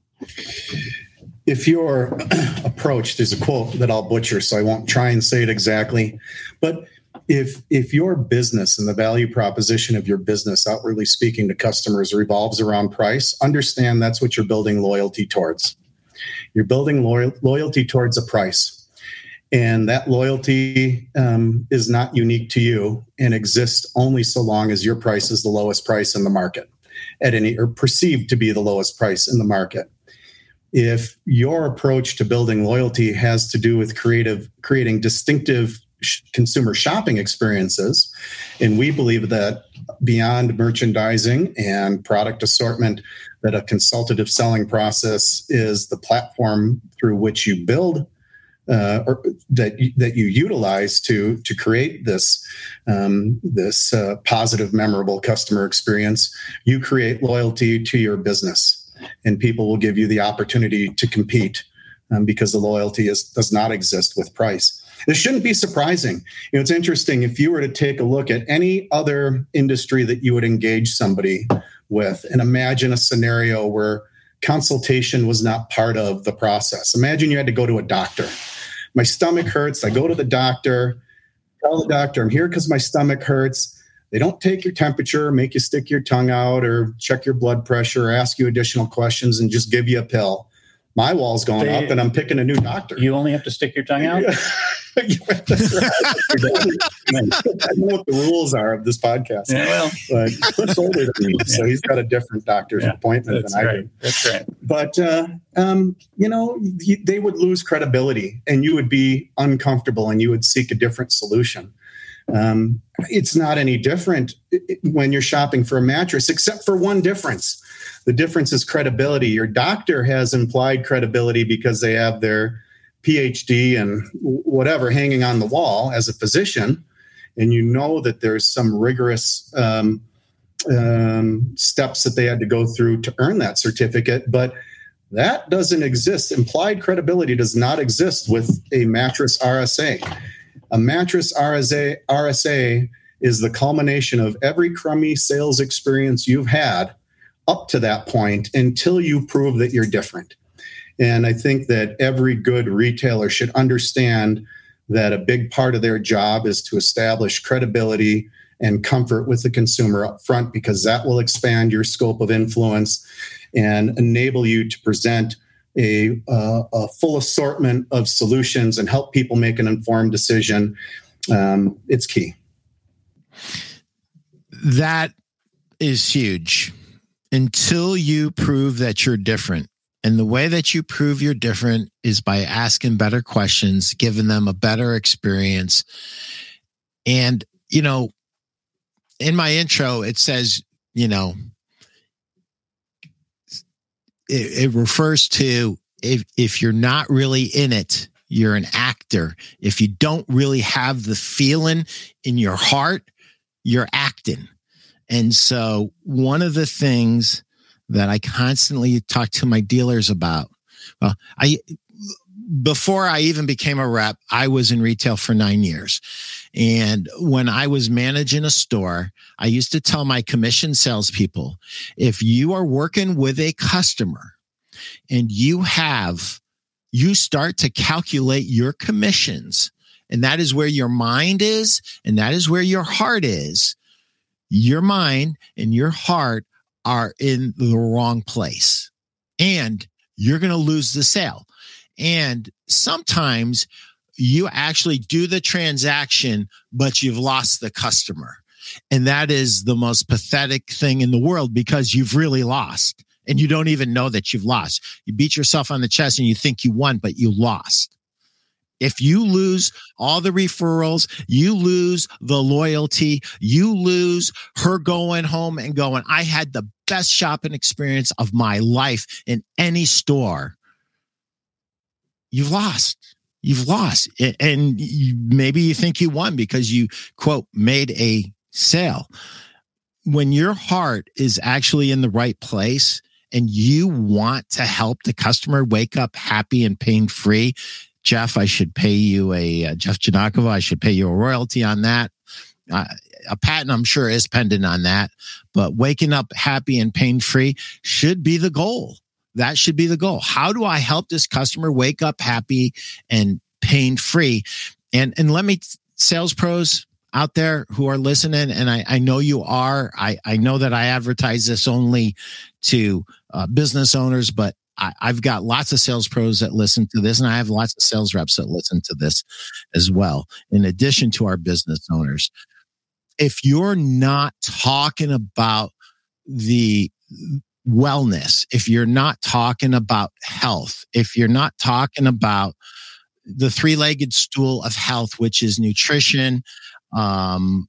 If your approach, there's a quote that I'll butcher, so I won't try and say it exactly, but if if your business and the value proposition of your business outwardly speaking to customers revolves around price understand that's what you're building loyalty towards you're building loyal, loyalty towards a price and that loyalty um, is not unique to you and exists only so long as your price is the lowest price in the market at any or perceived to be the lowest price in the market. If your approach to building loyalty has to do with creative creating distinctive sh- consumer shopping experiences and we believe that beyond merchandising and product assortment that a consultative selling process is the platform through which you build uh, or that that you utilize to to create this um, this uh, positive, memorable customer experience. You create loyalty to your business, and people will give you the opportunity to compete um, because the loyalty is does not exist with price. This shouldn't be surprising. You know, it's interesting if you were to take a look at any other industry that you would engage somebody with and imagine a scenario where consultation was not part of the process. Imagine you had to go to a doctor. My stomach hurts. I go to the doctor, tell the doctor, I'm here because my stomach hurts. They don't take your temperature, make you stick your tongue out, or check your blood pressure, or ask you additional questions, and just give you a pill. My wall's going they, up, and I'm picking a new doctor. You only have to stick your tongue out. I know what the rules are of this podcast. Yeah, well, but Cliff's older than me, so he's got a different doctor's yeah, appointment than right. I do. That's right. But uh, um, you know, they would lose credibility, and you would be uncomfortable, and you would seek a different solution. Um, it's not any different when you're shopping for a mattress, except for one difference. The difference is credibility. Your doctor has implied credibility because they have their PhD and whatever hanging on the wall as a physician, and you know that there's some rigorous um, um, steps that they had to go through to earn that certificate, but that doesn't exist. Implied credibility does not exist with a mattress RSA. A mattress RSA, RSA is the culmination of every crummy sales experience you've had up to that point until you prove that you're different. And I think that every good retailer should understand that a big part of their job is to establish credibility and comfort with the consumer up front because that will expand your scope of influence and enable you to present a, uh, a full assortment of solutions and help people make an informed decision. Um, it's key. That is huge. Until you prove that you're different, and the way that you prove you're different is by asking better questions, giving them a better experience. And, you know, in my intro, it says, you know, it, it refers to if, if you're not really in it, you're an actor. If you don't really have the feeling in your heart, you're acting. And so, one of the things that I constantly talk to my dealers about. Well, I before I even became a rep, I was in retail for nine years. And when I was managing a store, I used to tell my commission salespeople if you are working with a customer and you have, you start to calculate your commissions, and that is where your mind is, and that is where your heart is. Your mind and your heart are in the wrong place and you're going to lose the sale. And sometimes you actually do the transaction, but you've lost the customer. And that is the most pathetic thing in the world because you've really lost and you don't even know that you've lost. You beat yourself on the chest and you think you won, but you lost. If you lose all the referrals, you lose the loyalty, you lose her going home and going, I had the best shopping experience of my life in any store. You've lost. You've lost. And maybe you think you won because you, quote, made a sale. When your heart is actually in the right place, and you want to help the customer wake up happy and pain free, Jeff, I should pay you a uh, Jeff Janakova. I should pay you a royalty on that. Uh, a patent, I'm sure, is pending on that. But waking up happy and pain free should be the goal. That should be the goal. How do I help this customer wake up happy and pain free? And and let me sales pros out there who are listening, and I, I know you are. I, I know that I advertise this only to uh, business owners, but I, have got lots of sales pros that listen to this, and I have lots of sales reps that listen to this as well, in addition to our business owners. If you're not talking about the wellness, if you're not talking about health, if you're not talking about the three legged stool of health, which is nutrition, um,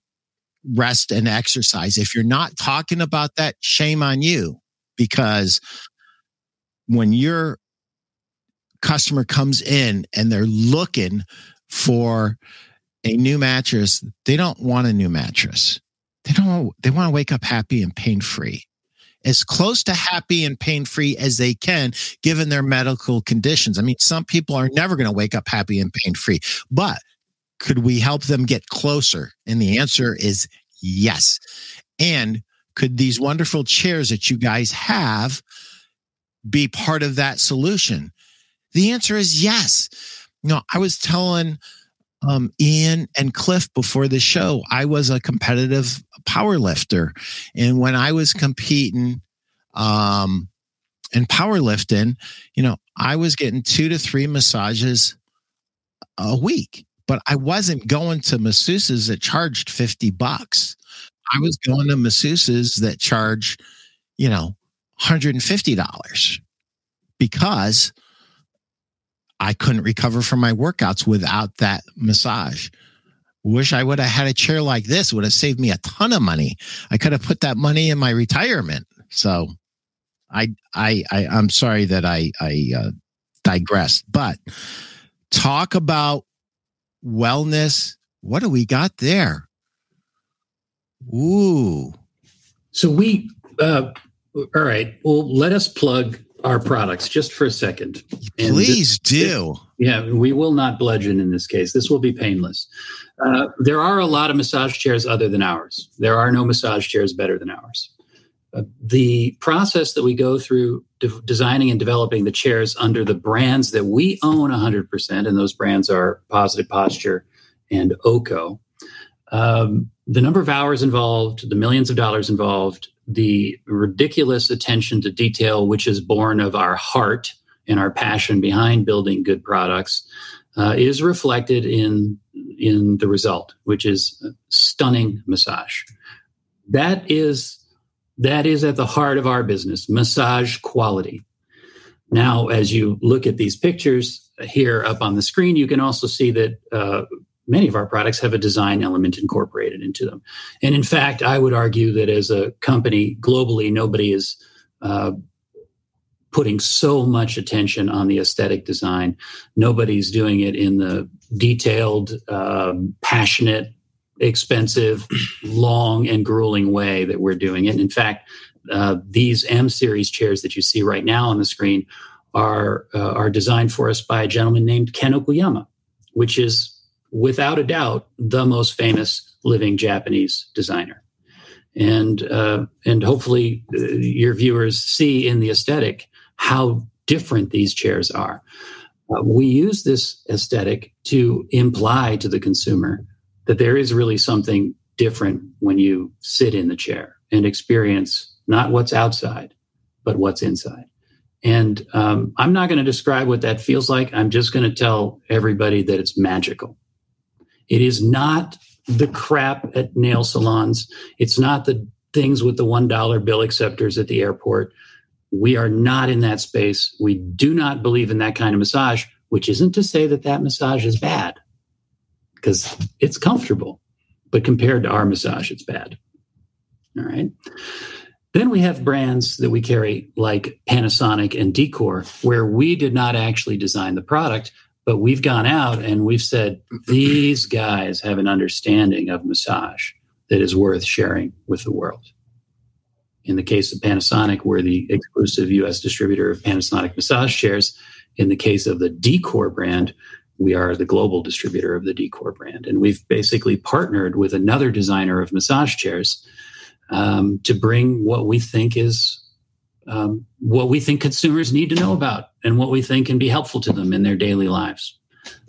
rest, and exercise, if you're not talking about that, shame on you because when your customer comes in and they're looking for a new mattress, they don't want a new mattress. They don't they want to wake up happy and pain free. As close to happy and pain free as they can, given their medical conditions. I mean, some people are never going to wake up happy and pain free, but could we help them get closer? And the answer is yes. And could these wonderful chairs that you guys have be part of that solution? The answer is yes. You know, I was telling um, Ian and Cliff before the show, I was a competitive power lifter. And when I was competing um, in powerlifting, you know, I was getting two to three massages a week, but I wasn't going to masseuses that charged 50 bucks. I was going to masseuses that charge, you know, $150 because I couldn't recover from my workouts without that massage. Wish I would have had a chair like this, would have saved me a ton of money. I could have put that money in my retirement. So I I, I am sorry that I I uh, digressed, but talk about wellness. What do we got there? Ooh. So we uh all right. Well, let us plug our products just for a second. And Please do. yeah, we will not bludgeon in this case. This will be painless. Uh, there are a lot of massage chairs other than ours. There are no massage chairs better than ours. Uh, the process that we go through de- designing and developing the chairs under the brands that we own 100%, and those brands are Positive Posture and OHCO. Um, the number of hours involved, the millions of dollars involved, the ridiculous attention to detail, which is born of our heart and our passion behind building good products, uh, is reflected in in the result, which is stunning massage. That is that is at the heart of our business, massage quality. Now, as you look at these pictures here up on the screen, you can also see that uh, many of our products have a design element incorporated into them. And in fact, I would argue that as a company globally, nobody is uh, putting so much attention on the aesthetic design. Nobody's doing it in the detailed, um, passionate, expensive, long, and grueling way that we're doing it. And in fact, uh, these M series chairs that you see right now on the screen are uh, are designed for us by a gentleman named Ken Okuyama, which is without a doubt, the most famous living Japanese designer. And uh, and hopefully uh, your viewers see in the aesthetic how different these chairs are. Uh, we use this aesthetic to imply to the consumer that there is really something different when you sit in the chair and experience not what's outside, but what's inside. And um, I'm not going to describe what that feels like. I'm just going to tell everybody that it's magical. It is not the crap at nail salons. It's not the things with the $1 bill acceptors at the airport. We are not in that space. We do not believe in that kind of massage, which isn't to say that that massage is bad because it's comfortable. But compared to our massage, it's bad. All right. Then we have brands that we carry like Panasonic and D.Core, where we did not actually design the product, but we've gone out and we've said, these guys have an understanding of massage that is worth sharing with the world. In the case of Panasonic, we're the exclusive US distributor of Panasonic massage chairs. In the case of the D.Core brand, we are the global distributor of the D.Core brand. And we've basically partnered with another designer of massage chairs um, to bring what we think is um, what we think consumers need to know about and what we think can be helpful to them in their daily lives,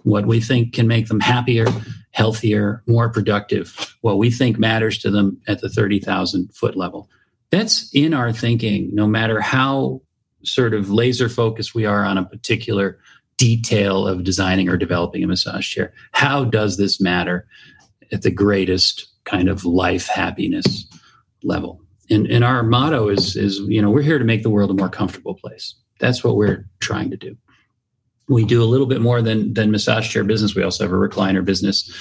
what we think can make them happier, healthier, more productive, what we think matters to them at the 30,000 foot level. That's in our thinking, no matter how sort of laser focused we are on a particular detail of designing or developing a massage chair. How does this matter at the greatest kind of life happiness level? And, and our motto is is you know we're here to make the world a more comfortable place. That's what we're trying to do. We do a little bit more than than massage chair business. We also have a recliner business.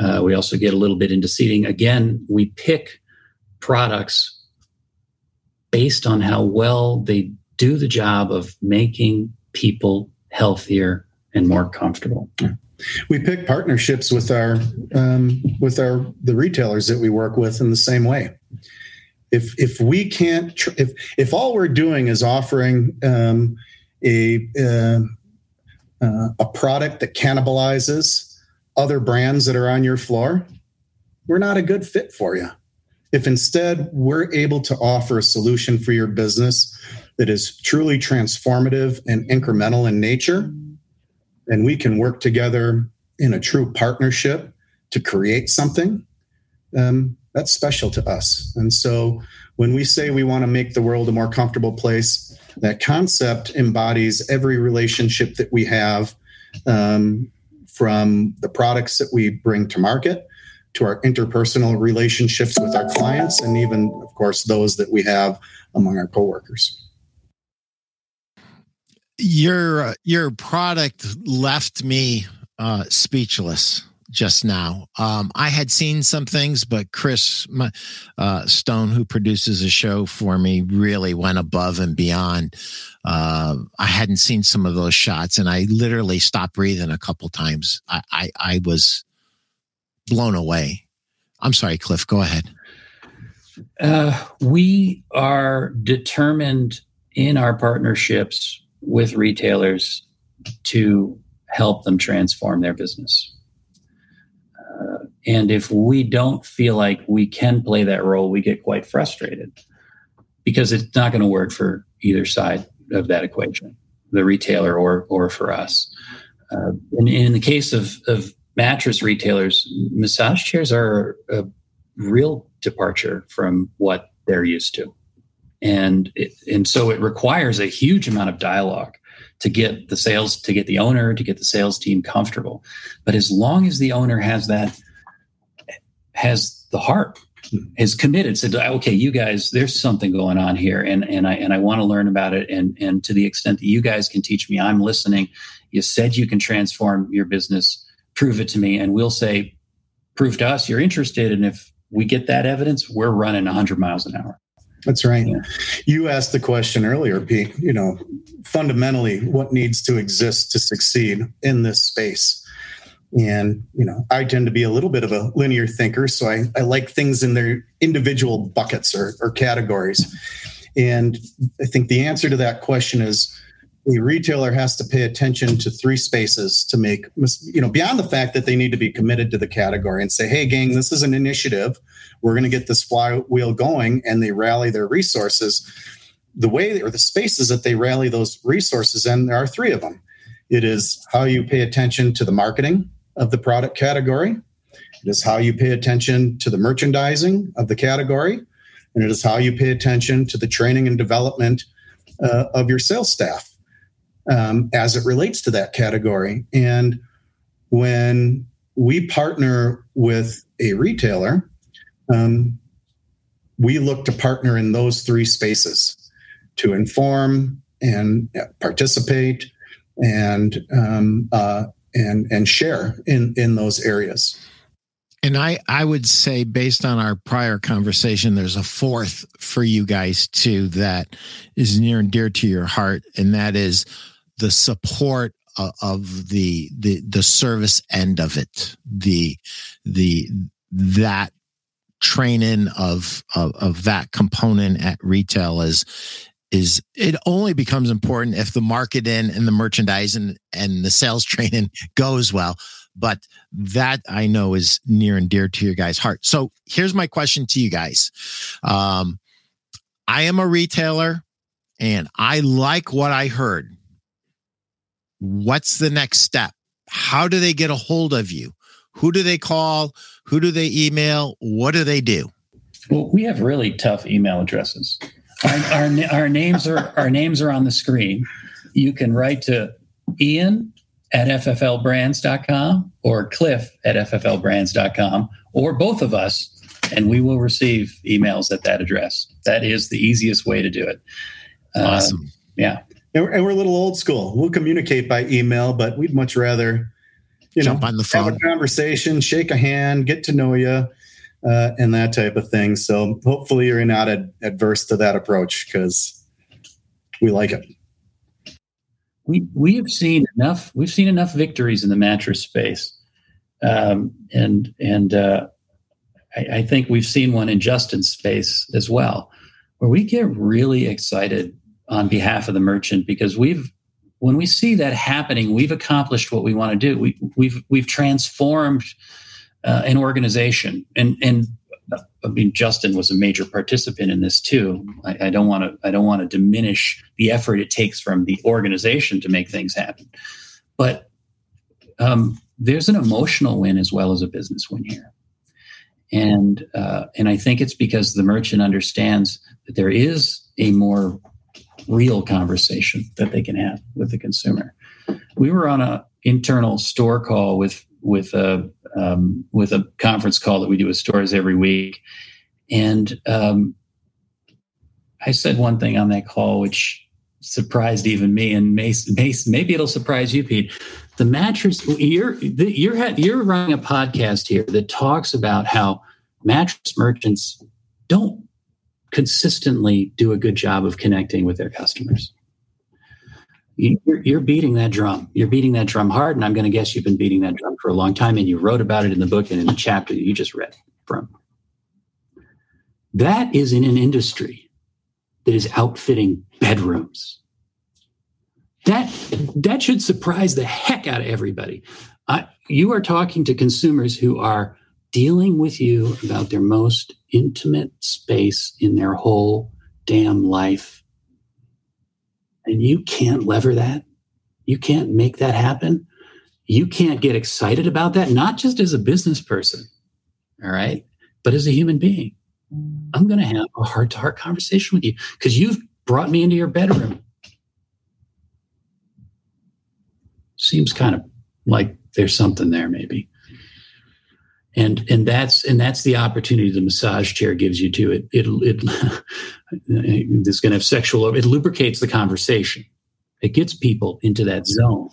Uh, we also get a little bit into seating. Again we pick products based on how well they do the job of making people healthier and more comfortable. We pick partnerships with our um, with our the retailers that we work with in the same way if if we can't tr- if if all we're doing is offering um, a uh, uh, a product that cannibalizes other brands that are on your floor, we're not a good fit for you. If instead we're able to offer a solution for your business that is truly transformative and incremental in nature, and we can work together in a true partnership to create something, um, that's special to us. And so when we say we want to make the world a more comfortable place, that concept embodies every relationship that we have um, from the products that we bring to market to our interpersonal relationships with our clients and even of course those that we have among our coworkers your your product left me uh, speechless just now. Um, I had seen some things, but Chris my, uh, Stone, who produces a show for me, really went above and beyond. Uh, I hadn't seen some of those shots, and I literally stopped breathing a couple times. I, I, I was blown away. I'm sorry, Cliff. Go ahead. Uh, we are determined in our partnerships with retailers to help them transform their business. And if we don't feel like we can play that role, we get quite frustrated because it's not going to work for either side of that equation, the retailer or or for us. Uh, and, in the case of, of mattress retailers, massage chairs are a real departure from what they're used to and it, and so it requires a huge amount of dialogue to get the sales to get the owner to get the sales team comfortable. But as long as the owner has that has the heart hmm. is committed said okay you guys there's something going on here and and i and i want to learn about it and and to the extent that you guys can teach me i'm listening. You said you can transform your business. Prove it to me and we'll say prove to us you're interested and if we get that evidence we're running 100 miles an hour that's right. Yeah. You asked the question earlier, Pete, you know, fundamentally, what needs to exist to succeed in this space? And, you know, I tend to be a little bit of a linear thinker. So I, I like things in their individual buckets or, or categories. And I think the answer to that question is a retailer has to pay attention to three spaces to make you know beyond the fact that they need to be committed to the category and say hey gang this is an initiative we're going to get this flywheel going and they rally their resources. The way or the spaces that they rally those resources in there are three of them. It is how you pay attention to the marketing of the product category. It is how you pay attention to the merchandising of the category. And it is how you pay attention to the training and development uh, of your sales staff um, as it relates to that category. And when we partner with a retailer, um, we look to partner in those three spaces to inform and participate and um, uh, and and share in in those areas. And I, I would say, based on our prior conversation, there's a fourth for you guys too that is near and dear to your heart, and that is the support of the the the service end of it the the that training of, of of that component at retail is is it only becomes important if the marketing and the merchandising and the sales training goes well but that i know is near and dear to your guys heart so here's my question to you guys um i am a retailer and i like what i heard what's the next step? How do they get a hold of you? Who do they call? Who do they email? What do they do? Well, we have really tough email addresses. Our, our, our names are our names are on the screen. You can write to Ian at fflbrands.com or Cliff at fflbrands.com or both of us, and we will receive emails at that address. That is the easiest way to do it. Awesome. Uh, yeah and we're a little old school. We'll communicate by email, but we'd much rather you jump know, on the phone, have a conversation, shake a hand, get to know you, uh, and that type of thing. So hopefully you're not ad- adverse to that approach because we like it. We we have seen enough. We've seen enough victories in the mattress space, um, and and uh, I, I think we've seen one in Justin's space as well, where we get really excited on behalf of the merchant because we've when we see that happening, we've accomplished what we want to do. We, we've we've transformed uh, an organization, and and I mean Justin was a major participant in this too. I, don't want to I don't want to diminish the effort it takes from the organization to make things happen, but um, there's an emotional win as well as a business win here, and uh, and I think it's because the merchant understands that there is a more real conversation that they can have with the consumer. We were on a internal store call with with a um, with a conference call that we do with stores every week, and um, I said one thing on that call which surprised even me, and may, may, maybe it'll surprise you, Pete. The mattress you're you're you're running a podcast here that talks about how mattress merchants don't consistently do a good job of connecting with their customers. You're, beating that drum. You're beating that drum hard, and I'm going to guess you've been beating that drum for a long time, and you wrote about it in the book and in the chapter that you just read from. That is in an industry that is outfitting bedrooms. That that should surprise the heck out of everybody. you are talking to consumers who are dealing with you about their most intimate space in their whole damn life. And you can't lever that. You can't make that happen. You can't get excited about that, not just as a business person, all right, but as a human being. I'm going to have a heart to heart conversation with you because you've brought me into your bedroom. Seems kind of like there's something there, maybe and and that's and that's the opportunity the massage chair gives you to it it it it's going to have sexual it lubricates the conversation. It gets people into that zone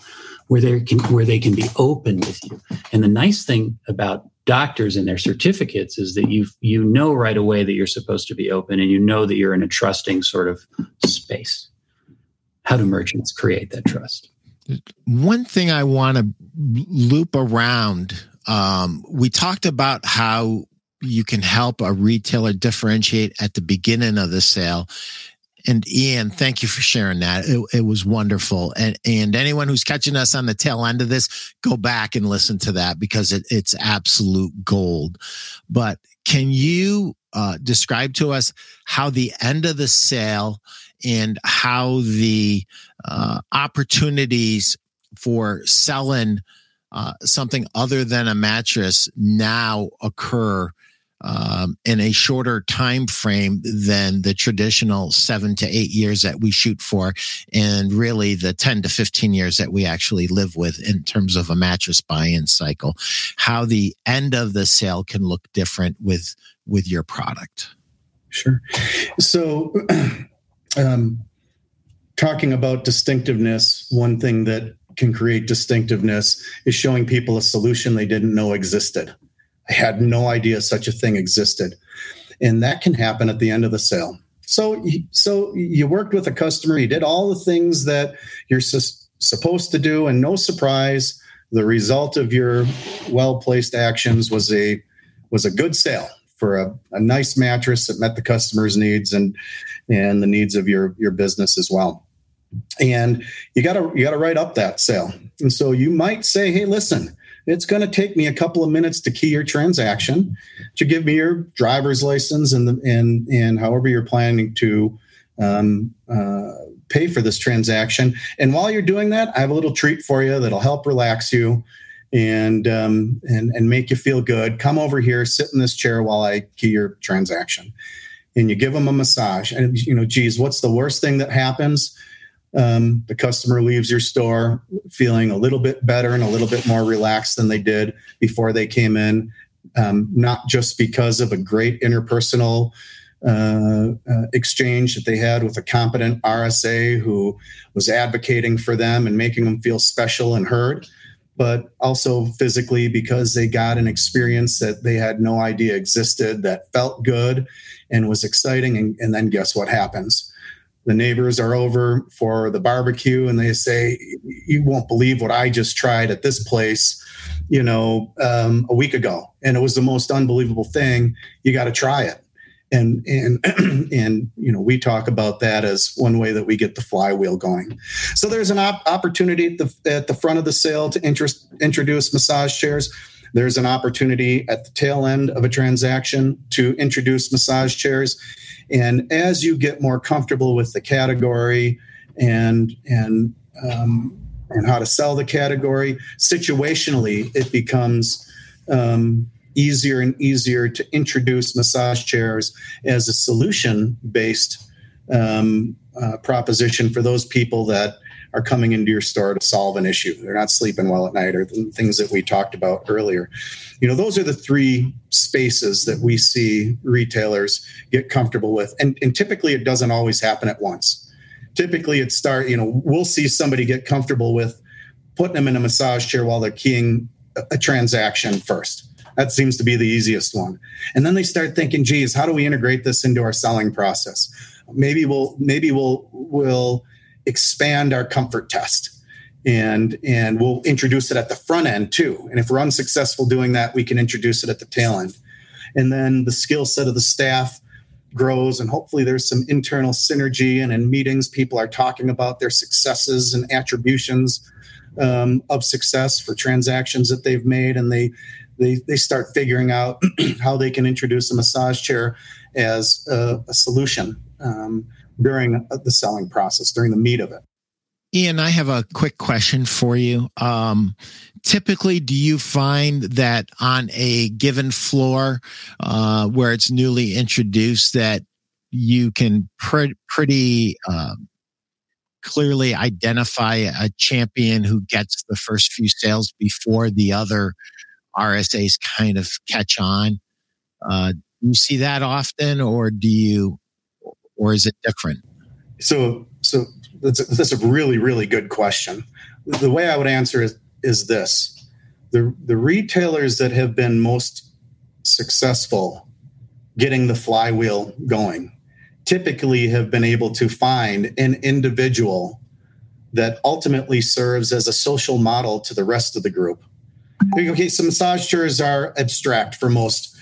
where they can where they can be open with you. And the nice thing about doctors and their certificates is that you you know right away that you're supposed to be open and you know that you're in a trusting sort of space. How do merchants create that trust? One thing i want to loop around um, we talked about how you can help a retailer differentiate at the beginning of the sale. And Ian, thank you for sharing that. It, it, was wonderful. And, and anyone who's catching us on the tail end of this, go back and listen to that because it, it's absolute gold. But can you uh, describe to us how the end of the sale and how the uh, opportunities for selling uh, something other than a mattress now occur um, in a shorter time frame than the traditional seven to eight years that we shoot for, and really the 10 to 15 years that we actually live with in terms of a mattress buy-in cycle. How the end of the sale can look different with with your product. Sure. So, um, talking about distinctiveness, one thing that can create distinctiveness is showing people a solution they didn't know existed. I had no idea such a thing existed. And that can happen at the end of the sale. So, so you worked with a customer, you did all the things that you're su- supposed to do, and no surprise, the result of your well-placed actions was a was a good sale for a, a nice mattress that met the customer's needs and and the needs of your your business as well and you got to you got to write up that sale. And so you might say hey listen it's going to take me a couple of minutes to key your transaction to give me your driver's license and the, and and however you're planning to um, uh, pay for this transaction. And while you're doing that i have a little treat for you that'll help relax you and um, and and make you feel good. Come over here sit in this chair while i key your transaction. And you give them a massage. And you know geez what's the worst thing that happens um, the customer leaves your store feeling a little bit better and a little bit more relaxed than they did before they came in, um, not just because of a great interpersonal uh, uh, exchange that they had with a competent RSA who was advocating for them and making them feel special and heard, but also physically because they got an experience that they had no idea existed that felt good and was exciting. And, and then guess what happens? The neighbors are over for the barbecue and they say you won't believe what i just tried at this place you know um, a week ago. And it was the most unbelievable thing. You got to try it. And and and you know we talk about that as one way that we get the flywheel going. So there's an op- opportunity at the, at the front of the sale to interest, introduce massage chairs. There's an opportunity at the tail end of a transaction to introduce massage chairs and as you get more comfortable with the category and and um, and how to sell the category situationally it becomes um, easier and easier to introduce massage chairs as a solution based um, uh, proposition for those people that are coming into your store to solve an issue. They're not sleeping well at night or things that we talked about earlier. You know, those are the three spaces that we see retailers get comfortable with. And, and typically it doesn't always happen at once. Typically it start, you know, we'll see somebody get comfortable with putting them in a massage chair while they're keying a, a transaction first that seems to be the easiest one. And then they start thinking, geez, how do we integrate this into our selling process? Maybe we'll maybe we'll we'll expand our comfort test and and we'll introduce it at the front end too. And if we're unsuccessful doing that, we can introduce it at the tail end. And then the skill set of the staff grows and hopefully there's some internal synergy and in meetings people are talking about their successes and attributions um, of success for transactions that they've made and they they, they start figuring out how they can introduce a massage chair as a, a solution um, during the selling process, during the meat of it. Ian, I have a quick question for you. Um, typically, do you find that on a given floor uh, where it's newly introduced, that you can pre- pretty uh, clearly identify a champion who gets the first few sales before the other RSAs kind of catch on. Uh, you see that often, or do you, or is it different? So, so that's a, that's a really really good question. The way I would answer is is this: the the retailers that have been most successful getting the flywheel going typically have been able to find an individual that ultimately serves as a social model to the rest of the group okay, so massage chairs are abstract for most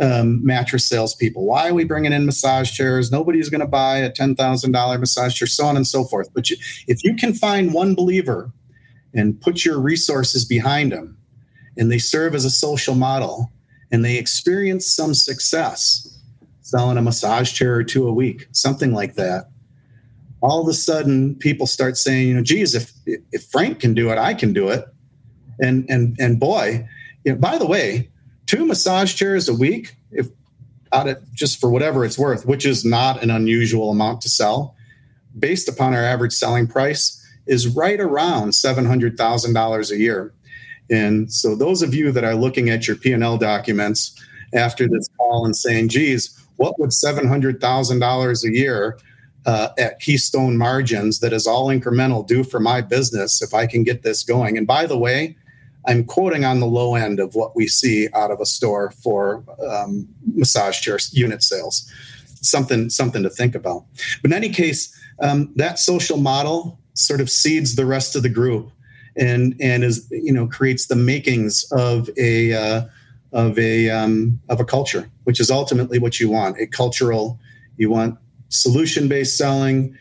um, mattress salespeople. Why are we bringing in massage chairs? Nobody's going to buy a ten thousand dollar massage chair, so on and so forth. But you, if you can find one believer and put your resources behind them, and they serve as a social model, and they experience some success selling a massage chair or two a week, something like that. All of a sudden, people start saying, you know, geez, if if Frank can do it, I can do it and and and boy, you know, by the way, two massage chairs a week, if out of just for whatever it's worth, which is not an unusual amount to sell, based upon our average selling price, is right around seven hundred thousand dollars a year. And so, those of you that are looking at your P and L documents after this call and saying, "Geez, what would seven hundred thousand dollars a year?" Uh, at Keystone margins that is all incremental do for my business if I can get this going. And by the way, I'm quoting on the low end of what we see out of a store for um, massage chair unit sales. Something something to think about. But in any case, um, that social model sort of seeds the rest of the group, and and is you know creates the makings of a uh, of a um, of a culture, which is ultimately what you want. A cultural, you want solution based selling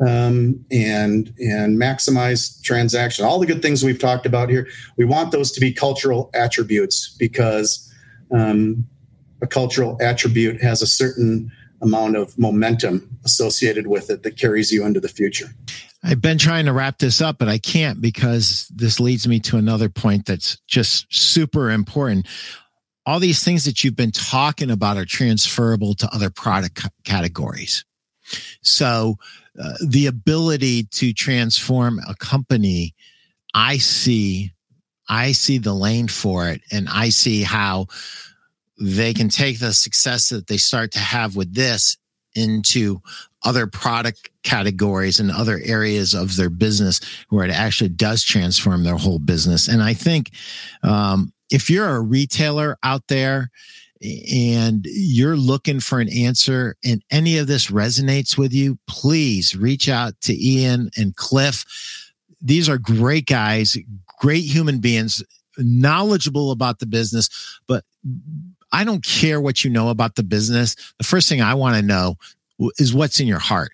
um, and and maximize transaction. All the good things we've talked about here, we want those to be cultural attributes because um, a cultural attribute has a certain amount of momentum associated with it that carries you into the future. I've been trying to wrap this up, but I can't because this leads me to another point that's just super important. All these things that you've been talking about are transferable to other product c- categories. So uh, the ability to transform a company, I see, I see the lane for it, and I see how they can take the success that they start to have with this into other product categories and other areas of their business where it actually does transform their whole business. And I think um, if you're a retailer out there and you're looking for an answer and any of this resonates with you, please reach out to Ian and Cliff. These are great guys, great human beings, knowledgeable about the business, but I don't care what you know about the business. The first thing I want to know is what's in your heart.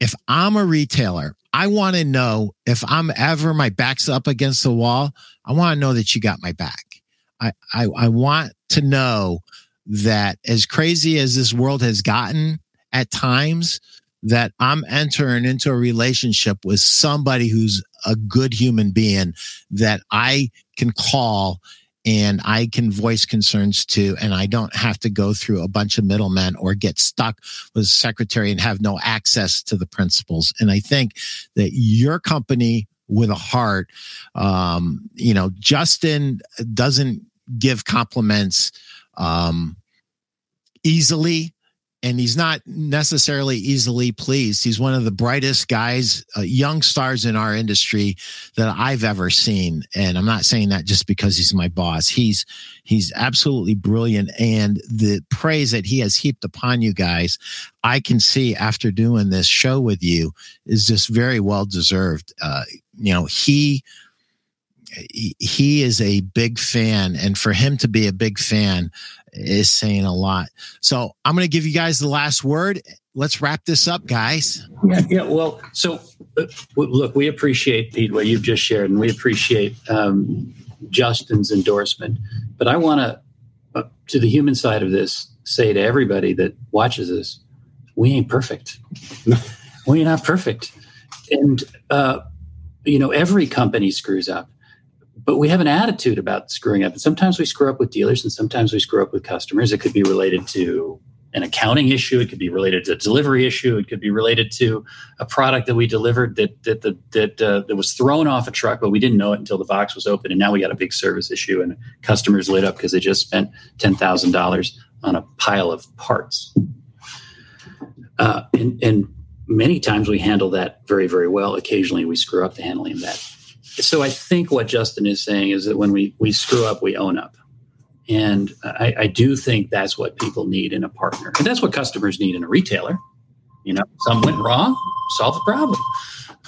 If I'm a retailer, I want to know if I'm ever my back's up against the wall, I want to know that you got my back. I, I, want to know that as crazy as this world has gotten at times, that I'm entering into a relationship with somebody who's a good human being that I can call and I can voice concerns to, and I don't have to go through a bunch of middlemen or get stuck with a secretary and have no access to the principals. And I think that your company with a heart, um, you know, Justin doesn't give compliments um, easily and he's not necessarily easily pleased. He's one of the brightest guys, uh, young stars in our industry that I've ever seen. And I'm not saying that just because he's my boss. He's he's absolutely brilliant, and the praise that he has heaped upon you guys, I can see after doing this show with you is just very well deserved. Uh, you know, he he is a big fan and for him to be a big fan is saying a lot. So I'm going to give you guys the last word. Let's wrap this up, guys. Yeah, yeah. Well, so uh, look, we appreciate Pete what you've just shared, and we appreciate um, Justin's endorsement. But I want to, uh, to the human side of this, say to everybody that watches this, we ain't perfect. we're not perfect, and uh, you know every company screws up but we have an attitude about screwing up. And sometimes we screw up with dealers and sometimes we screw up with customers. It could be related to an accounting issue. It could be related to a delivery issue. It could be related to a product that we delivered that that that that, uh, that was thrown off a truck, but we didn't know it until the box was open, and now we got a big service issue, and customers lit up because they just spent ten thousand dollars on a pile of parts. Uh, and, and many times we handle that very very well. Occasionally we screw up the handling of that so I think what Justin is saying is that when we we screw up, we own up, and I, I do think that's what people need in a partner, and that's what customers need in a retailer. You know, something went wrong, solve the problem.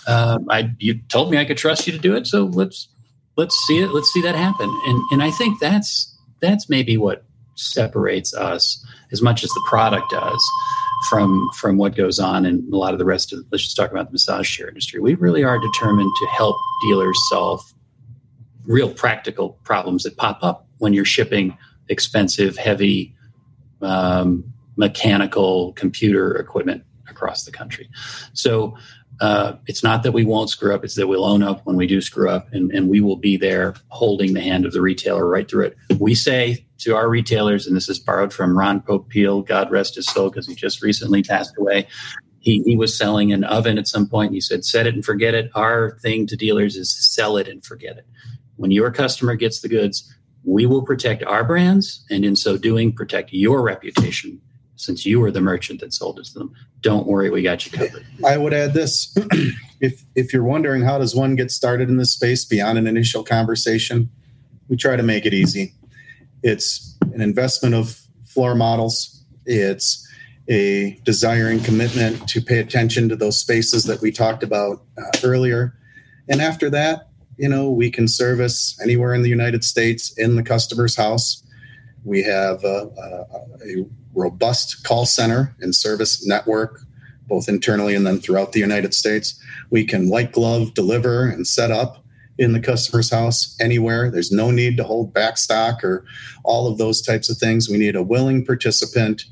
Uh, I you told me I could trust you to do it, so let's let's see it. Let's see that happen, and and I think that's that's maybe what separates us as much as the product does from from what goes on and a lot of the rest of let's just talk about the massage chair industry. We really are determined to help dealers solve real practical problems that pop up when you're shipping expensive heavy um, mechanical computer equipment across the country. So uh, it's not that we won't screw up it's that we'll own up when we do screw up and, and we will be there holding the hand of the retailer right through it. We say to our retailers, and this is borrowed from Ron Popeil, God rest his soul, because he just recently passed away. He, he was selling an oven at some point. He said, set it and forget it. Our thing to dealers is sell it and forget it. When your customer gets the goods, we will protect our brands, and in so doing, protect your reputation since you were the merchant that sold it to them. Don't worry, we got you covered. I would add this. if if you're wondering how does one get started in this space beyond an initial conversation, we try to make it easy. It's an investment of floor models. It's a desire and commitment to pay attention to those spaces that we talked about uh, earlier. And after that, you know, we can service anywhere in the United States in the customer's house. We have a, a, a robust call center and service network, both internally and then throughout the United States. We can white glove deliver and set up in the customer's house anywhere. There's no need to hold back stock or all of those types of things. We need a willing participant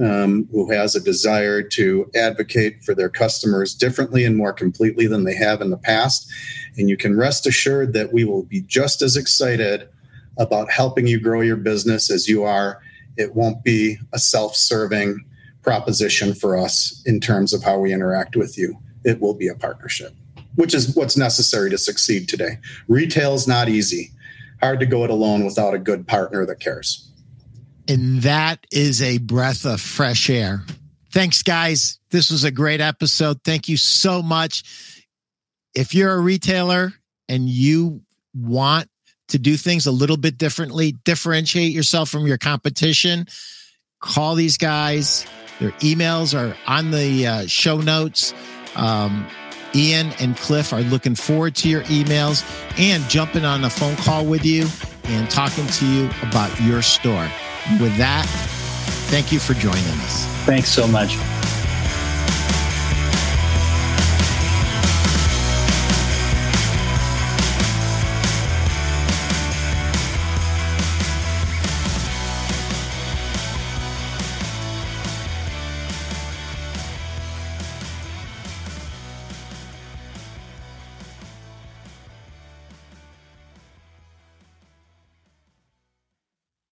um, who has a desire to advocate for their customers differently and more completely than they have in the past. And you can rest assured that we will be just as excited about helping you grow your business as you are. It won't be a self serving proposition for us in terms of how we interact with you. It will be a partnership which is what's necessary to succeed today. Retail's not easy. Hard to go it alone without a good partner that cares. And that is a breath of fresh air. Thanks, guys. This was a great episode. Thank you so much. If you're a retailer and you want to do things a little bit differently, differentiate yourself from your competition, call these guys. Their emails are on the uh, show notes. Um, Ian and Cliff are looking forward to your emails and jumping on a phone call with you and talking to you about your store. With that, thank you for joining us. Thanks so much.